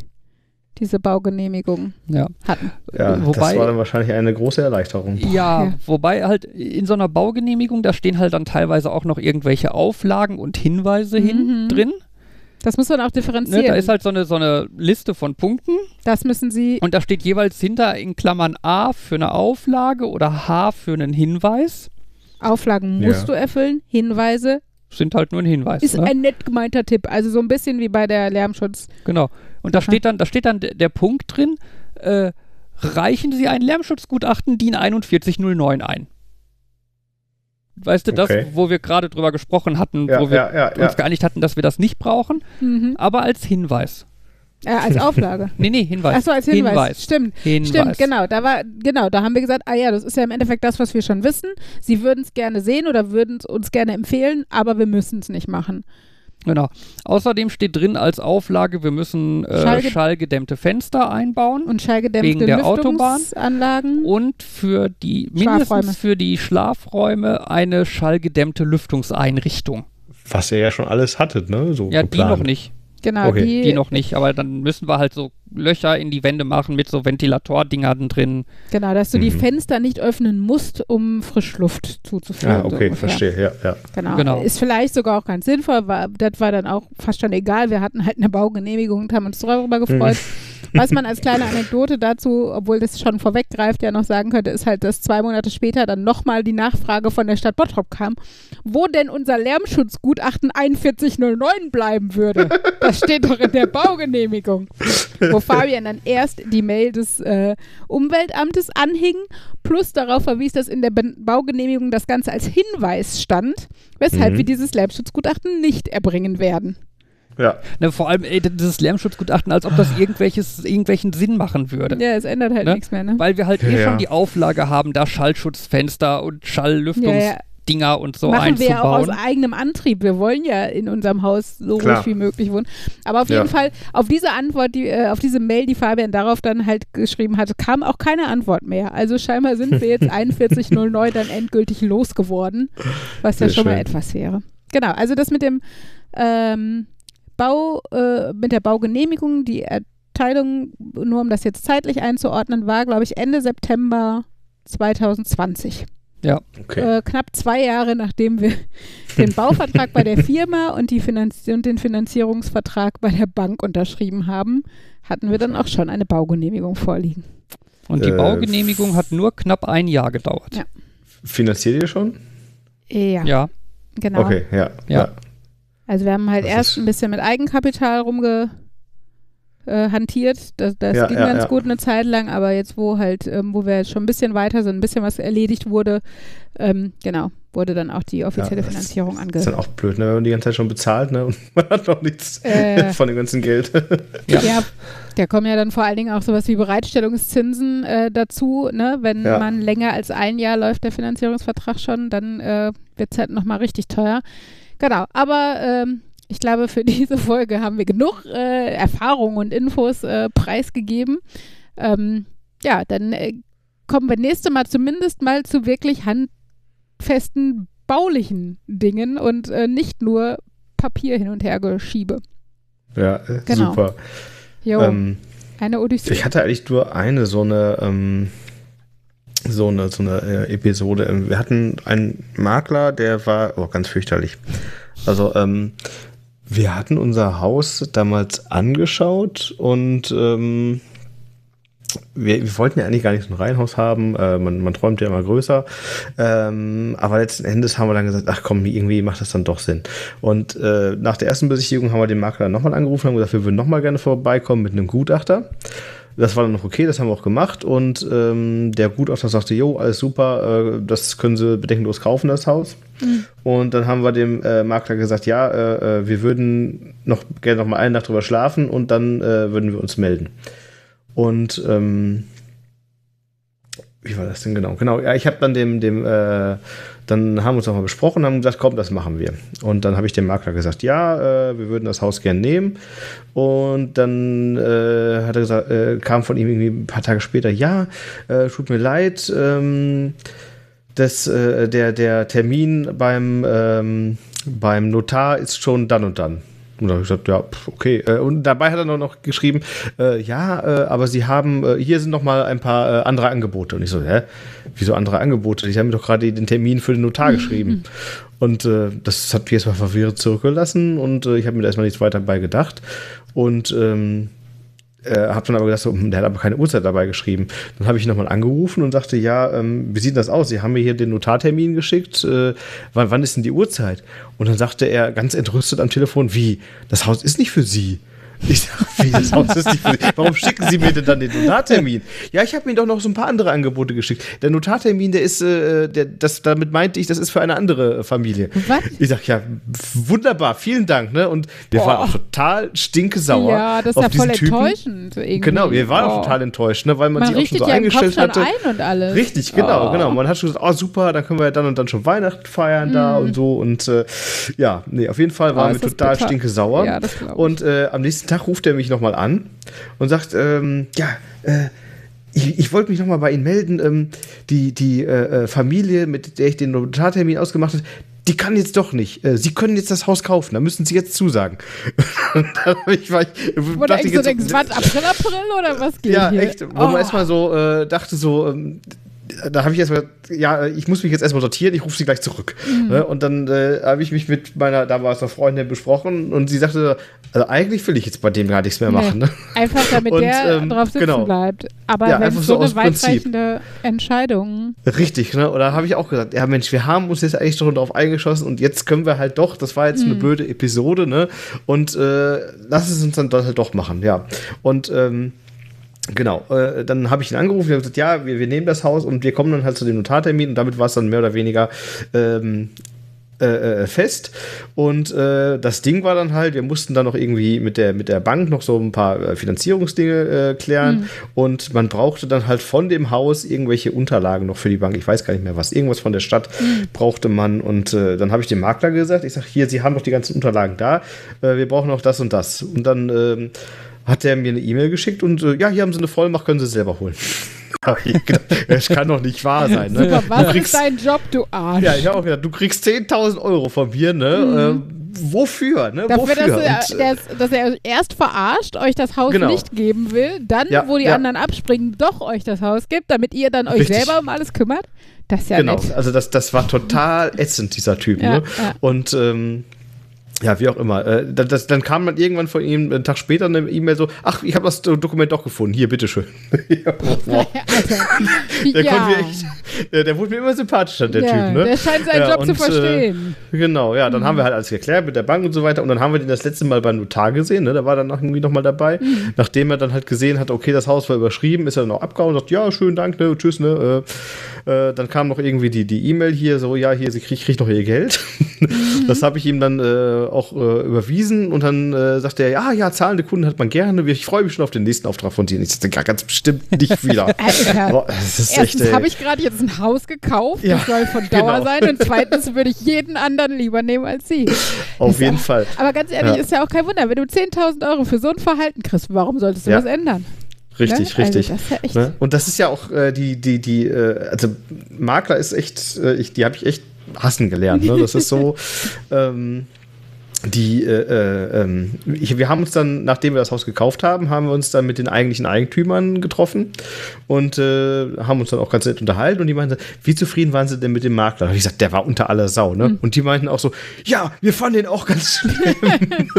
[SPEAKER 1] diese Baugenehmigung
[SPEAKER 3] Ja.
[SPEAKER 1] hatten.
[SPEAKER 2] ja,
[SPEAKER 3] wobei-
[SPEAKER 2] das war dann wahrscheinlich eine große Erleichterung.
[SPEAKER 3] Ja,
[SPEAKER 1] Ja.
[SPEAKER 3] wobei halt in so einer Baugenehmigung, da stehen halt dann teilweise auch noch irgendwelche Auflagen und Hinweise hin
[SPEAKER 1] Mhm.
[SPEAKER 3] drin.
[SPEAKER 1] Das muss man auch
[SPEAKER 3] Ne,
[SPEAKER 1] differenzieren.
[SPEAKER 3] da ist halt so eine, so eine Liste von Punkten
[SPEAKER 1] das müssen Sie
[SPEAKER 3] und da steht jeweils hinter in Klammern A für eine Auflage oder H für einen Hinweis.
[SPEAKER 1] Auflagen
[SPEAKER 2] Ja.
[SPEAKER 1] musst du erfüllen, Hinweise
[SPEAKER 3] Sind halt nur ein Hinweis.
[SPEAKER 1] ist
[SPEAKER 3] ne?
[SPEAKER 1] ein nett gemeinter Tipp. Also so ein bisschen wie bei der Lärmschutz.
[SPEAKER 3] Genau. Und da steht dann, da steht dann der, der Punkt drin, äh, reichen Sie ein Lärmschutzgutachten DIN 4109 ein. Weißt du, das,
[SPEAKER 2] Okay.
[SPEAKER 3] wo wir gerade drüber gesprochen hatten,
[SPEAKER 2] Ja,
[SPEAKER 3] wo wir
[SPEAKER 2] ja, ja,
[SPEAKER 3] uns
[SPEAKER 2] ja.
[SPEAKER 3] geeinigt hatten, dass wir das nicht brauchen,
[SPEAKER 1] Mhm.
[SPEAKER 3] aber als Hinweis.
[SPEAKER 1] Äh, als Auflage.
[SPEAKER 3] Nee, nee, Hinweis.
[SPEAKER 1] Achso, als Hinweis. Stimmt.
[SPEAKER 3] Hinweis.
[SPEAKER 1] Stimmt, genau. Da war, genau, da haben wir gesagt, ah ja, das ist ja im Endeffekt das, was wir schon wissen. Sie würden es gerne sehen oder würden es uns gerne empfehlen, aber wir müssen es nicht machen.
[SPEAKER 3] Genau. Außerdem steht drin als Auflage, wir müssen äh,
[SPEAKER 1] Schallge-
[SPEAKER 3] schallgedämmte Fenster einbauen.
[SPEAKER 1] Und schallgedämpfte
[SPEAKER 3] Wegen der Autobahn.
[SPEAKER 1] Lüftungsanlagen.
[SPEAKER 3] und für die
[SPEAKER 1] Schlafräume.
[SPEAKER 3] mindestens für die Schlafräume eine schallgedämmte Lüftungseinrichtung.
[SPEAKER 2] Was ihr ja schon alles hattet, ne? So
[SPEAKER 3] Ja, die
[SPEAKER 2] geplant.
[SPEAKER 3] noch nicht.
[SPEAKER 1] Genau,
[SPEAKER 2] Okay.
[SPEAKER 1] die,
[SPEAKER 3] Die noch nicht, aber dann müssen wir halt so Löcher in die Wände machen mit so Ventilatordingern drin.
[SPEAKER 1] genau, dass du die
[SPEAKER 2] Mhm.
[SPEAKER 1] Fenster nicht öffnen musst, um Frischluft zuzuführen.
[SPEAKER 2] Ah,
[SPEAKER 1] so
[SPEAKER 2] okay,
[SPEAKER 1] ungefähr.
[SPEAKER 2] verstehe, ja, ja.
[SPEAKER 1] Genau.
[SPEAKER 3] Genau.
[SPEAKER 1] Ist vielleicht sogar auch ganz sinnvoll, weil das war dann auch fast schon egal. Wir hatten halt eine Baugenehmigung und haben uns darüber gefreut. Was man als kleine Anekdote dazu, obwohl das schon vorweggreift, ja noch sagen könnte, ist halt, dass zwei Monate später dann nochmal die Nachfrage von der Stadt Bottrop kam, wo denn unser Lärmschutzgutachten 4109 bleiben würde. Das steht doch in der Baugenehmigung. Wo Fabian dann erst die Mail des äh, Umweltamtes anhing, plus darauf verwies, dass in der Ben- Baugenehmigung das Ganze als Hinweis stand, weshalb
[SPEAKER 2] Mhm.
[SPEAKER 1] wir dieses Lärmschutzgutachten nicht erbringen werden.
[SPEAKER 2] Ja,
[SPEAKER 3] Ne, vor allem ey, dieses Lärmschutzgutachten, als ob das irgendwelches, irgendwelchen Sinn machen würde.
[SPEAKER 1] Ja, es ändert halt
[SPEAKER 3] Ne?
[SPEAKER 1] nichts mehr, ne?
[SPEAKER 3] Weil wir halt
[SPEAKER 2] Ja,
[SPEAKER 3] eh
[SPEAKER 2] ja.
[SPEAKER 3] schon die Auflage haben, da Schallschutzfenster und Schalllüftungsdinger und so
[SPEAKER 1] Machen wir ja auch aus
[SPEAKER 3] einzubauen.
[SPEAKER 1] eigenem Antrieb. Wir wollen ja in unserem Haus so
[SPEAKER 2] Klar.
[SPEAKER 1] ruhig wie möglich wohnen. Aber auf
[SPEAKER 2] Ja.
[SPEAKER 1] jeden Fall, auf diese Antwort, die, äh, auf diese Mail, die Fabian darauf dann halt geschrieben hatte, kam auch keine Antwort mehr. Also scheinbar sind wir jetzt 4109 dann endgültig losgeworden, was ja
[SPEAKER 2] Sehr
[SPEAKER 1] schon mal
[SPEAKER 2] schön.
[SPEAKER 1] etwas wäre. Genau, also das mit dem ähm, Bau, äh, mit der Baugenehmigung, die Erteilung, nur um das jetzt zeitlich einzuordnen, war, glaube ich, Ende September 2020
[SPEAKER 2] okay.
[SPEAKER 1] äh, knapp zwei Jahre nachdem wir den Bauvertrag bei der Firma und, die Finanz und den Finanzierungsvertrag bei der Bank unterschrieben haben, hatten wir dann auch schon eine Baugenehmigung vorliegen.
[SPEAKER 3] Und die
[SPEAKER 2] Äh,
[SPEAKER 3] Baugenehmigung hat nur knapp ein Jahr gedauert.
[SPEAKER 1] Ja.
[SPEAKER 2] Finanziert ihr schon?
[SPEAKER 1] Ja,
[SPEAKER 3] Ja.
[SPEAKER 1] genau.
[SPEAKER 2] Okay, ja.
[SPEAKER 3] Ja.
[SPEAKER 1] Also wir haben halt
[SPEAKER 2] Das
[SPEAKER 1] erst ein bisschen mit Eigenkapital rumge äh, hantiert. Das, das
[SPEAKER 2] Ja,
[SPEAKER 1] ging
[SPEAKER 2] ja,
[SPEAKER 1] ganz
[SPEAKER 2] ja.
[SPEAKER 1] gut eine Zeit lang, aber jetzt, wo halt, ähm, wo wir jetzt schon ein bisschen weiter sind, ein bisschen was erledigt wurde, ähm, genau, wurde dann auch die offizielle Finanzierung ange
[SPEAKER 2] Ist dann auch blöd, ne? wenn man die ganze Zeit schon bezahlt ne? und man hat noch nichts
[SPEAKER 1] Äh.
[SPEAKER 2] von dem ganzen Geld.
[SPEAKER 3] Ja.
[SPEAKER 1] Ja, da kommen ja dann vor allen Dingen auch sowas wie Bereitstellungszinsen äh, dazu. Ne? Wenn man länger als ein Jahr läuft, der Finanzierungsvertrag schon, dann äh, wird es halt nochmal richtig teuer. Genau, aber ähm, ich glaube, für diese Folge haben wir genug äh, Erfahrungen und Infos äh, preisgegeben. Ähm, ja, dann äh, kommen wir nächste Mal zumindest mal zu wirklich handfesten baulichen Dingen und äh, nicht nur Papier hin und her geschiebe.
[SPEAKER 2] ja, äh,
[SPEAKER 1] Genau.
[SPEAKER 2] super.
[SPEAKER 1] Jo,
[SPEAKER 2] Ähm,
[SPEAKER 1] eine Odyssee.
[SPEAKER 2] ich hatte eigentlich nur eine so eine, ähm, so eine, so eine äh, Episode. Ähm, Wir hatten einen Makler, der war oh, ganz fürchterlich. Also, ähm, wir hatten unser Haus damals angeschaut und ähm, wir, wir wollten ja eigentlich gar nicht so ein Reihenhaus haben. Äh, man, man träumt ja immer größer. Ähm, aber letzten Endes haben wir dann gesagt, ach komm, irgendwie macht das dann doch Sinn. Und äh, nach der ersten Besichtigung haben wir den Makler nochmal angerufen und gesagt, wir würden nochmal gerne vorbeikommen mit einem Gutachter. Das war dann noch okay, das haben wir auch gemacht. Und ähm, der Gutachter sagte, jo, alles super, äh, das können Sie bedenkenlos kaufen, das Haus. Und dann haben wir dem äh, Makler gesagt, ja, äh, äh, wir würden noch gerne noch mal eine Nacht drüber schlafen und dann äh, würden wir uns melden. Und ähm, wie war das denn genau? Genau, ja, ich habe dann dem, dem, äh, dann haben wir uns nochmal besprochen und haben gesagt, komm, das machen wir. Und dann habe ich dem Makler gesagt, ja, äh, wir würden das Haus gern nehmen. Und dann äh, hat er gesagt, äh, kam von ihm irgendwie ein paar Tage später, ja, äh, tut mir leid, ähm, das, äh, der, der Termin beim, ähm, beim Notar ist schon dann und dann. Und da habe ich gesagt, ja, okay. Äh, Und dabei hat er noch- noch geschrieben, äh, ja, äh, aber Sie haben, äh, hier sind noch mal ein paar äh, andere Angebote. Und ich so, hä, wieso andere Angebote? Ich habe mir doch gerade den Termin für den Notar geschrieben. Und äh, das hat mich erstmal verwirrt zurückgelassen und ich habe mir da erstmal nichts weiter bei gedacht. Und ähm, äh, habe dann aber gedacht, so, hm, der hat aber keine Uhrzeit dabei geschrieben. Dann habe ich nochmal angerufen und sagte, ja, ähm, wie sieht das aus? Sie haben mir hier den Notartermin geschickt. Äh, wann, wann ist denn die Uhrzeit? Und dann sagte er ganz entrüstet am Telefon, wie? Das Haus ist nicht für Sie. Ich sag, wie das Haus ist nicht für Sie. Warum schicken Sie mir denn dann den Notartermin? Ja, ich habe Ihnen doch noch so ein paar andere Angebote geschickt. Der Notartermin, der ist, äh, der, das, damit meinte ich, das ist für eine andere Familie.
[SPEAKER 1] Was?
[SPEAKER 2] Ich sag, ja, wunderbar, vielen Dank, ne? Und wir
[SPEAKER 1] Oh.
[SPEAKER 2] waren auch total stinkesauer.
[SPEAKER 1] Ja, das ist
[SPEAKER 2] auf
[SPEAKER 1] ja voll
[SPEAKER 2] diesen Typen.
[SPEAKER 1] enttäuschend. Irgendwie.
[SPEAKER 2] Genau, wir waren auch
[SPEAKER 1] Oh.
[SPEAKER 2] total enttäuscht, ne? Weil man,
[SPEAKER 1] Man
[SPEAKER 2] sich auch schon so
[SPEAKER 1] ja im Kopf
[SPEAKER 2] eingestellt
[SPEAKER 1] schon
[SPEAKER 2] hatte.
[SPEAKER 1] ein und alles.
[SPEAKER 2] Richtig, genau,
[SPEAKER 1] Oh.
[SPEAKER 2] genau. Man hat schon gesagt, oh super, dann können wir ja dann und dann schon Weihnachten feiern da und so. Und äh, ja, nee, auf jeden Fall waren
[SPEAKER 1] Oh,
[SPEAKER 2] wir total stinkesauer.
[SPEAKER 1] Ja, das ich.
[SPEAKER 2] Und äh, am nächsten Tag ruft er mich nochmal an und sagt, ähm, ja, äh, ich, ich wollte mich nochmal bei Ihnen melden. Ähm, die die äh, äh, Familie, mit der ich den Notartermin ausgemacht habe, die kann jetzt doch nicht. Äh, Sie können jetzt das Haus kaufen, da müssen Sie jetzt zusagen. und dann ich, war ich,
[SPEAKER 1] Wo
[SPEAKER 2] dachte
[SPEAKER 1] denkst,
[SPEAKER 2] ich
[SPEAKER 1] du
[SPEAKER 2] jetzt,
[SPEAKER 1] denkst, was, April, April oder was geht
[SPEAKER 2] ja,
[SPEAKER 1] hier?
[SPEAKER 2] echt. Wo
[SPEAKER 1] Oh.
[SPEAKER 2] man erstmal so äh, dachte, so, ähm, da habe ich erstmal, ja, ich muss mich jetzt erstmal sortieren, ich rufe sie gleich zurück.
[SPEAKER 1] Mhm.
[SPEAKER 2] Ne? Und dann äh, habe ich mich mit meiner, da war es noch Freundin besprochen und sie sagte, also eigentlich will ich jetzt bei dem gar nichts mehr
[SPEAKER 1] Nee.
[SPEAKER 2] machen. Ne?
[SPEAKER 1] Einfach damit
[SPEAKER 2] Und,
[SPEAKER 1] der
[SPEAKER 2] ähm,
[SPEAKER 1] drauf sitzen
[SPEAKER 2] genau.
[SPEAKER 1] bleibt. Aber
[SPEAKER 2] Ja,
[SPEAKER 1] wenn
[SPEAKER 2] so
[SPEAKER 1] so eine weitreichende Entscheidung.
[SPEAKER 2] Richtig, ne? Und da habe ich auch gesagt, ja Mensch, wir haben uns jetzt eigentlich schon darauf eingeschossen und jetzt können wir halt doch, das war jetzt
[SPEAKER 1] Mhm.
[SPEAKER 2] eine blöde Episode, ne? Und äh, lass es uns dann doch halt doch machen, ja. Und ähm, Genau, äh, dann habe ich ihn angerufen, wir haben gesagt, ja, wir, wir nehmen das Haus und wir kommen dann halt zu dem Notartermin und damit war es dann mehr oder weniger ähm, äh, äh, fest. Und äh, das Ding war dann halt, wir mussten dann noch irgendwie mit der, mit der Bank noch so ein paar äh, Finanzierungsdinge äh, klären und man brauchte dann halt von dem Haus irgendwelche Unterlagen noch für die Bank. Ich weiß gar nicht mehr was. Irgendwas von der Stadt brauchte man und äh, dann habe ich dem Makler gesagt, ich sage, hier, Sie haben doch die ganzen Unterlagen da, wir brauchen noch das und das. Und dann ähm, hat er mir eine E-Mail geschickt und äh, ja, hier haben Sie eine Vollmacht, können Sie selber holen. Das kann doch nicht wahr sein. Ne?
[SPEAKER 1] Super,
[SPEAKER 2] Du
[SPEAKER 1] was
[SPEAKER 2] kriegst-
[SPEAKER 1] ist dein Job, du Arsch?
[SPEAKER 2] ja, ich habe auch gedacht, du kriegst 10.000 Euro von mir, ne? Äh, wofür, ne?
[SPEAKER 1] Mhm. Dafür,
[SPEAKER 2] wofür?
[SPEAKER 1] dass er,
[SPEAKER 2] Und,
[SPEAKER 1] der, dass er erst verarscht, euch das Haus
[SPEAKER 2] Genau.
[SPEAKER 1] nicht geben will, dann,
[SPEAKER 2] Ja,
[SPEAKER 1] wo die
[SPEAKER 2] ja.
[SPEAKER 1] anderen abspringen, doch euch das Haus gibt, damit ihr dann euch
[SPEAKER 2] Richtig.
[SPEAKER 1] selber um alles kümmert. Das ist ja
[SPEAKER 2] genau,
[SPEAKER 1] nett.
[SPEAKER 2] also das, das war total ätzend, dieser Typ.
[SPEAKER 1] Ja,
[SPEAKER 2] ne?
[SPEAKER 1] ja.
[SPEAKER 2] Und ähm, ja, wie auch immer. Äh, das, dann kam dann irgendwann von ihm einen Tag später eine E-Mail so, ach, ich habe das Dokument doch gefunden, hier, bitteschön. ja, wow. Der,
[SPEAKER 1] ja.
[SPEAKER 2] echt, der, der wurde mir immer sympathischer, der
[SPEAKER 1] ja,
[SPEAKER 2] Typ. Ne?
[SPEAKER 1] Der scheint seinen Job zu
[SPEAKER 2] und, äh,
[SPEAKER 1] verstehen.
[SPEAKER 2] Genau, ja, dann haben wir halt alles geklärt mit der Bank und so weiter und dann haben wir den das letzte Mal beim Notar gesehen, ne? Da war dann irgendwie nochmal dabei. Nachdem er dann halt gesehen hat, okay, das Haus war überschrieben, ist er dann auch abgehauen und sagt, ja, schönen Dank, ne, tschüss, ne. Äh, äh, dann kam noch irgendwie die die E-Mail hier, so, ja, hier, sie kriegt krieg noch ihr Geld. Das habe ich ihm dann äh, auch äh, überwiesen und dann äh, sagte er, ja, ja, zahlende Kunden hat man gerne, ich freue mich schon auf den nächsten Auftrag von dir. Und ich sagte, ja, ganz bestimmt nicht wieder.
[SPEAKER 1] Alter. Erstens habe ich gerade jetzt ein Haus gekauft,
[SPEAKER 2] Ja,
[SPEAKER 1] das soll von Dauer
[SPEAKER 2] genau.
[SPEAKER 1] sein und zweitens würde ich jeden anderen lieber nehmen als sie.
[SPEAKER 2] Auf
[SPEAKER 1] Ist
[SPEAKER 2] jeden
[SPEAKER 1] ja-
[SPEAKER 2] Fall.
[SPEAKER 1] Aber ganz ehrlich,
[SPEAKER 2] Ja.
[SPEAKER 1] ist ja auch kein Wunder, wenn du 10.000 Euro für so ein Verhalten kriegst, warum solltest du
[SPEAKER 2] Ja.
[SPEAKER 1] was ändern?
[SPEAKER 2] Richtig,
[SPEAKER 1] ne?
[SPEAKER 2] richtig.
[SPEAKER 1] Also das ja
[SPEAKER 2] Ne? Und das ist ja auch äh, die, die, die, äh, also Makler ist echt, äh, ich, die habe ich echt hassen gelernt. Ne? Das ist so, ähm, die, äh, äh, ähm, ich, wir haben uns dann, nachdem wir das Haus gekauft haben, haben wir uns dann mit den eigentlichen Eigentümern getroffen und äh, haben uns dann auch ganz nett unterhalten und die meinten, wie zufrieden waren sie denn mit dem Makler? Hab ich gesagt, der war unter aller Sau, ne? Und die meinten auch so, ja, wir fanden den auch ganz schlimm.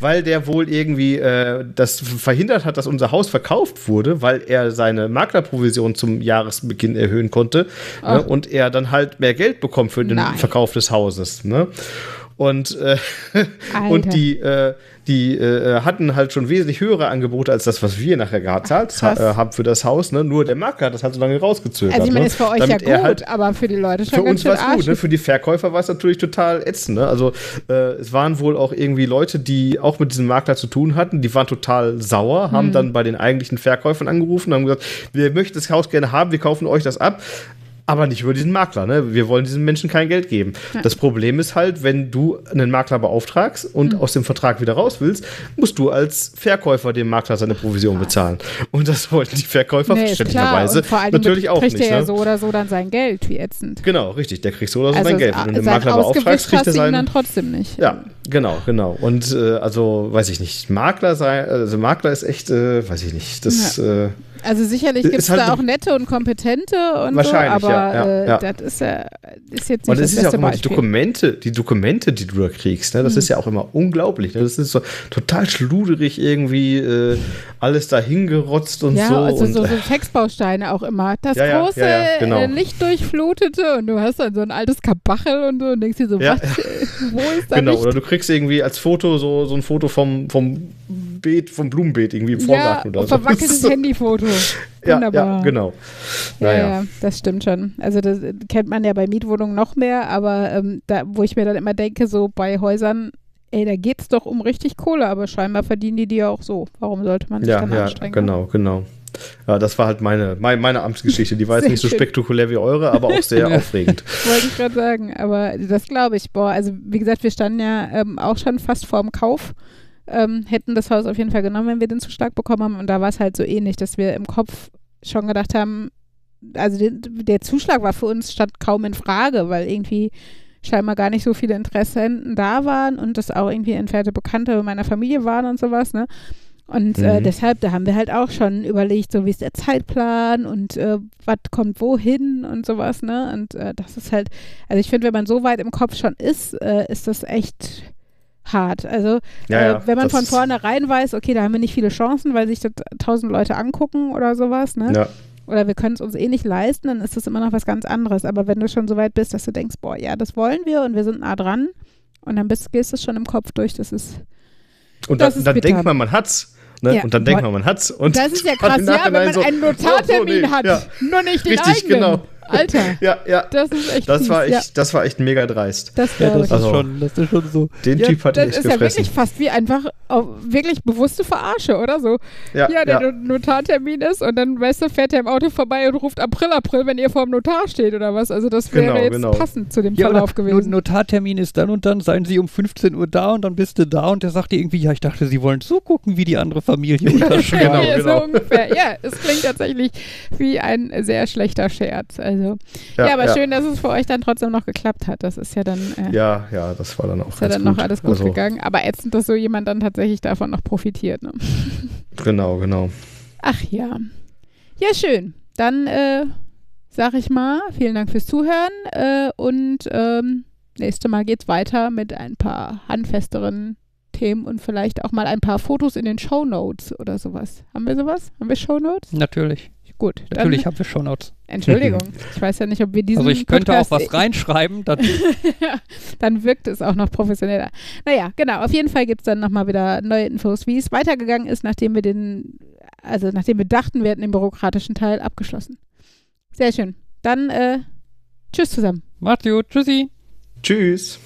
[SPEAKER 2] weil der wohl irgendwie äh, das verhindert hat, dass unser Haus verkauft wurde, weil er seine Maklerprovision zum Jahresbeginn erhöhen konnte ne? und er dann halt mehr Geld bekommt für den
[SPEAKER 1] Nein.
[SPEAKER 2] Verkauf des Hauses. Ne? Und, äh, und die, äh, die äh, hatten halt schon wesentlich höhere Angebote als das, was wir nachher gezahlt
[SPEAKER 1] krass.
[SPEAKER 2] äh, haben für das Haus. Ne? Nur der Makler hat das halt so lange rausgezögert.
[SPEAKER 1] Also ich meine,
[SPEAKER 2] ne?
[SPEAKER 1] ist für euch
[SPEAKER 2] Damit
[SPEAKER 1] ja
[SPEAKER 2] er
[SPEAKER 1] gut,
[SPEAKER 2] halt
[SPEAKER 1] aber für die Leute schon
[SPEAKER 2] für
[SPEAKER 1] ganz
[SPEAKER 2] uns war es gut, ne? für die Verkäufer war es natürlich total ätzend. Ne? Also äh, es waren wohl auch irgendwie Leute, die auch mit diesem Makler zu tun hatten, die waren total sauer, haben
[SPEAKER 1] Hm.
[SPEAKER 2] dann bei den eigentlichen Verkäufern angerufen und haben gesagt, wir möchten das Haus gerne haben, wir kaufen euch das ab. Aber nicht über diesen Makler, ne? Wir wollen diesen Menschen kein Geld geben. Das Problem ist halt, wenn du einen Makler beauftragst und
[SPEAKER 1] Hm.
[SPEAKER 2] aus dem Vertrag wieder raus willst, musst du als Verkäufer dem Makler seine Provision bezahlen. Und das wollten die Verkäufer
[SPEAKER 1] Nee,
[SPEAKER 2] verständlicherweise
[SPEAKER 1] Und vor allem
[SPEAKER 2] natürlich auch
[SPEAKER 1] kriegt
[SPEAKER 2] nicht.
[SPEAKER 1] er ja
[SPEAKER 2] ne?
[SPEAKER 1] so oder so dann sein Geld, wie ätzend.
[SPEAKER 2] Genau, richtig. Der kriegt so oder so
[SPEAKER 1] Also
[SPEAKER 2] sein Geld. Wenn du den
[SPEAKER 1] sein
[SPEAKER 2] Makler beauftragst, kriegt er
[SPEAKER 1] ihn dann trotzdem nicht.
[SPEAKER 2] Ja, genau, genau. Und äh, also, weiß ich nicht, Makler sein, also Makler ist echt, äh, weiß ich nicht, das, äh,
[SPEAKER 1] Also sicherlich gibt es
[SPEAKER 2] halt
[SPEAKER 1] da
[SPEAKER 2] so-
[SPEAKER 1] auch nette und kompetente und so,
[SPEAKER 2] Wahrscheinlich,
[SPEAKER 1] aber
[SPEAKER 2] ja, ja,
[SPEAKER 1] äh,
[SPEAKER 2] ja.
[SPEAKER 1] das ist ja ist jetzt nicht
[SPEAKER 2] und
[SPEAKER 1] das
[SPEAKER 2] es ist ja auch immer die. Dokumente, die Dokumente, die du da kriegst, ne, das ist ja auch immer unglaublich. Ne? Das ist so total schluderig irgendwie, äh, alles da hingerotzt und
[SPEAKER 1] Ja,
[SPEAKER 2] so.
[SPEAKER 1] also
[SPEAKER 2] und,
[SPEAKER 1] so, so
[SPEAKER 2] äh,
[SPEAKER 1] Textbausteine auch immer. Das große,
[SPEAKER 2] genau.
[SPEAKER 1] äh, lichtdurchflutete und du hast dann so ein altes Kabachel und so und denkst dir so,
[SPEAKER 2] Ja.
[SPEAKER 1] was, äh, wo ist da
[SPEAKER 2] Genau,
[SPEAKER 1] Licht?
[SPEAKER 2] oder du kriegst irgendwie als Foto so, so ein Foto vom, vom Beet, vom Blumenbeet irgendwie im Vorgarten
[SPEAKER 1] ja,
[SPEAKER 2] oder so.
[SPEAKER 1] verwackeltes Handyfoto. Wunderbar.
[SPEAKER 2] ja, genau.
[SPEAKER 1] Ja,
[SPEAKER 2] Naja.
[SPEAKER 1] ja, das stimmt schon. Also das kennt man ja bei Mietwohnungen noch mehr, aber ähm, da, wo ich mir dann immer denke, so bei Häusern, ey, da geht's doch um richtig Kohle, aber scheinbar verdienen die die ja auch so. Warum sollte man sich
[SPEAKER 2] Ja,
[SPEAKER 1] dann
[SPEAKER 2] ja,
[SPEAKER 1] anstrengen?
[SPEAKER 2] genau, genau. Ja, das war halt meine, meine, meine Amtsgeschichte. Die war jetzt nicht so spektakulär wie eure, aber auch sehr aufregend.
[SPEAKER 1] Wollte ich gerade sagen, aber das glaube ich. Boah, also wie gesagt, wir standen ja ähm, auch schon fast vorm Kauf. Ähm, hätten das Haus auf jeden Fall genommen, wenn wir den Zuschlag bekommen haben. Und da war es halt so ähnlich, dass wir im Kopf schon gedacht haben, also den, der Zuschlag war für uns stand kaum in Frage, weil irgendwie scheinbar gar nicht so viele Interessenten da waren und das auch irgendwie entfernte Bekannte meiner Familie waren und sowas, ne? Und äh,
[SPEAKER 2] Mhm.
[SPEAKER 1] deshalb, da haben wir halt auch schon überlegt, so wie ist der Zeitplan und äh, was kommt wohin und sowas, ne? Und äh, das ist halt, also ich finde, wenn man so weit im Kopf schon ist, äh, ist das echt hart. Also
[SPEAKER 2] Ja,
[SPEAKER 1] äh, wenn man von vornherein weiß, okay, da haben wir nicht viele Chancen, weil sich das tausend Leute angucken oder sowas, ne?
[SPEAKER 2] Ja,
[SPEAKER 1] Oder wir können es uns eh nicht leisten, dann ist das immer noch was ganz anderes. Aber wenn du schon so weit bist, dass du denkst, boah, ja, das wollen wir und wir sind nah dran und dann bist, gehst du es schon im Kopf durch, das ist
[SPEAKER 2] und
[SPEAKER 1] Das
[SPEAKER 2] dann,
[SPEAKER 1] ist
[SPEAKER 2] dann
[SPEAKER 1] bitter.
[SPEAKER 2] denkt man, man hat's. Ne?
[SPEAKER 1] Ja.
[SPEAKER 2] und dann denkt man, man hat's. Und
[SPEAKER 1] Das ist ja krass, ja, wenn man
[SPEAKER 2] so,
[SPEAKER 1] einen
[SPEAKER 2] oh,
[SPEAKER 1] Notartermin
[SPEAKER 2] oh, nee,
[SPEAKER 1] hat, nur nicht den
[SPEAKER 2] Richtig,
[SPEAKER 1] eigenen.
[SPEAKER 2] genau.
[SPEAKER 1] Alter,
[SPEAKER 2] ja, ja.
[SPEAKER 1] das ist echt
[SPEAKER 2] Das
[SPEAKER 1] fies,
[SPEAKER 2] war
[SPEAKER 1] ja,
[SPEAKER 2] echt, das war echt mega dreist.
[SPEAKER 1] das
[SPEAKER 3] Ja, das
[SPEAKER 1] ich.
[SPEAKER 2] Also-
[SPEAKER 3] ist schon, das ist schon so.
[SPEAKER 2] Den
[SPEAKER 1] Ja,
[SPEAKER 2] Typ hat
[SPEAKER 1] das
[SPEAKER 2] echt
[SPEAKER 1] ist ja
[SPEAKER 2] gefressen.
[SPEAKER 1] wirklich fast wie einfach wirklich bewusste Verarsche, oder so?
[SPEAKER 2] ja,
[SPEAKER 1] Ja, der
[SPEAKER 2] ja.
[SPEAKER 1] Notartermin ist und dann, weißt du, fährt er im Auto vorbei und ruft April, April, wenn ihr vor dem Notar steht oder was. Also das wäre
[SPEAKER 2] Genau,
[SPEAKER 1] jetzt
[SPEAKER 2] genau.
[SPEAKER 1] passend zu dem
[SPEAKER 3] Ja,
[SPEAKER 1] Verlauf gewesen.
[SPEAKER 3] No- Notartermin ist dann und dann, seien Sie um 15 Uhr da und dann bist du da und der sagt dir irgendwie, ja, ich dachte, Sie wollen zugucken, wie die andere Familie unterschreibt.
[SPEAKER 2] Genau,
[SPEAKER 1] ja,
[SPEAKER 2] genau.
[SPEAKER 1] so ungefähr. Ja, es klingt tatsächlich wie ein sehr schlechter Scherz. Also, ja, aber
[SPEAKER 2] ja.
[SPEAKER 1] schön, dass es für euch dann trotzdem noch geklappt hat. Das ist ja dann, äh,
[SPEAKER 2] Ja, ja, das war dann auch
[SPEAKER 1] ist ja dann
[SPEAKER 2] gut.
[SPEAKER 1] noch alles gut
[SPEAKER 2] also,
[SPEAKER 1] gegangen. Aber ätzend, dass so jemand dann tatsächlich davon noch profitiert. Ne?
[SPEAKER 2] Genau, genau.
[SPEAKER 1] Ach ja. Ja, schön. Dann äh, sag ich mal, vielen Dank fürs Zuhören äh, und ähm, nächste Mal geht's weiter mit ein paar handfesteren Themen und vielleicht auch mal ein paar Fotos in den Show Notes oder sowas. Haben wir sowas? Haben wir Show Notes?
[SPEAKER 3] Natürlich,
[SPEAKER 1] Gut.
[SPEAKER 3] Natürlich haben wir Shownotes.
[SPEAKER 1] Entschuldigung. Ich weiß ja nicht, ob wir diesen
[SPEAKER 3] Also ich könnte
[SPEAKER 1] Podcast
[SPEAKER 3] auch was reinschreiben, dann
[SPEAKER 1] dann wirkt es auch noch professioneller. Naja, genau. Auf jeden Fall gibt es dann nochmal wieder neue Infos, wie es weitergegangen ist, nachdem wir den, also nachdem wir dachten, wir hätten den bürokratischen Teil abgeschlossen. Sehr schön. Dann, äh, tschüss zusammen.
[SPEAKER 3] macht's gut, tschüssi.
[SPEAKER 2] Tschüss.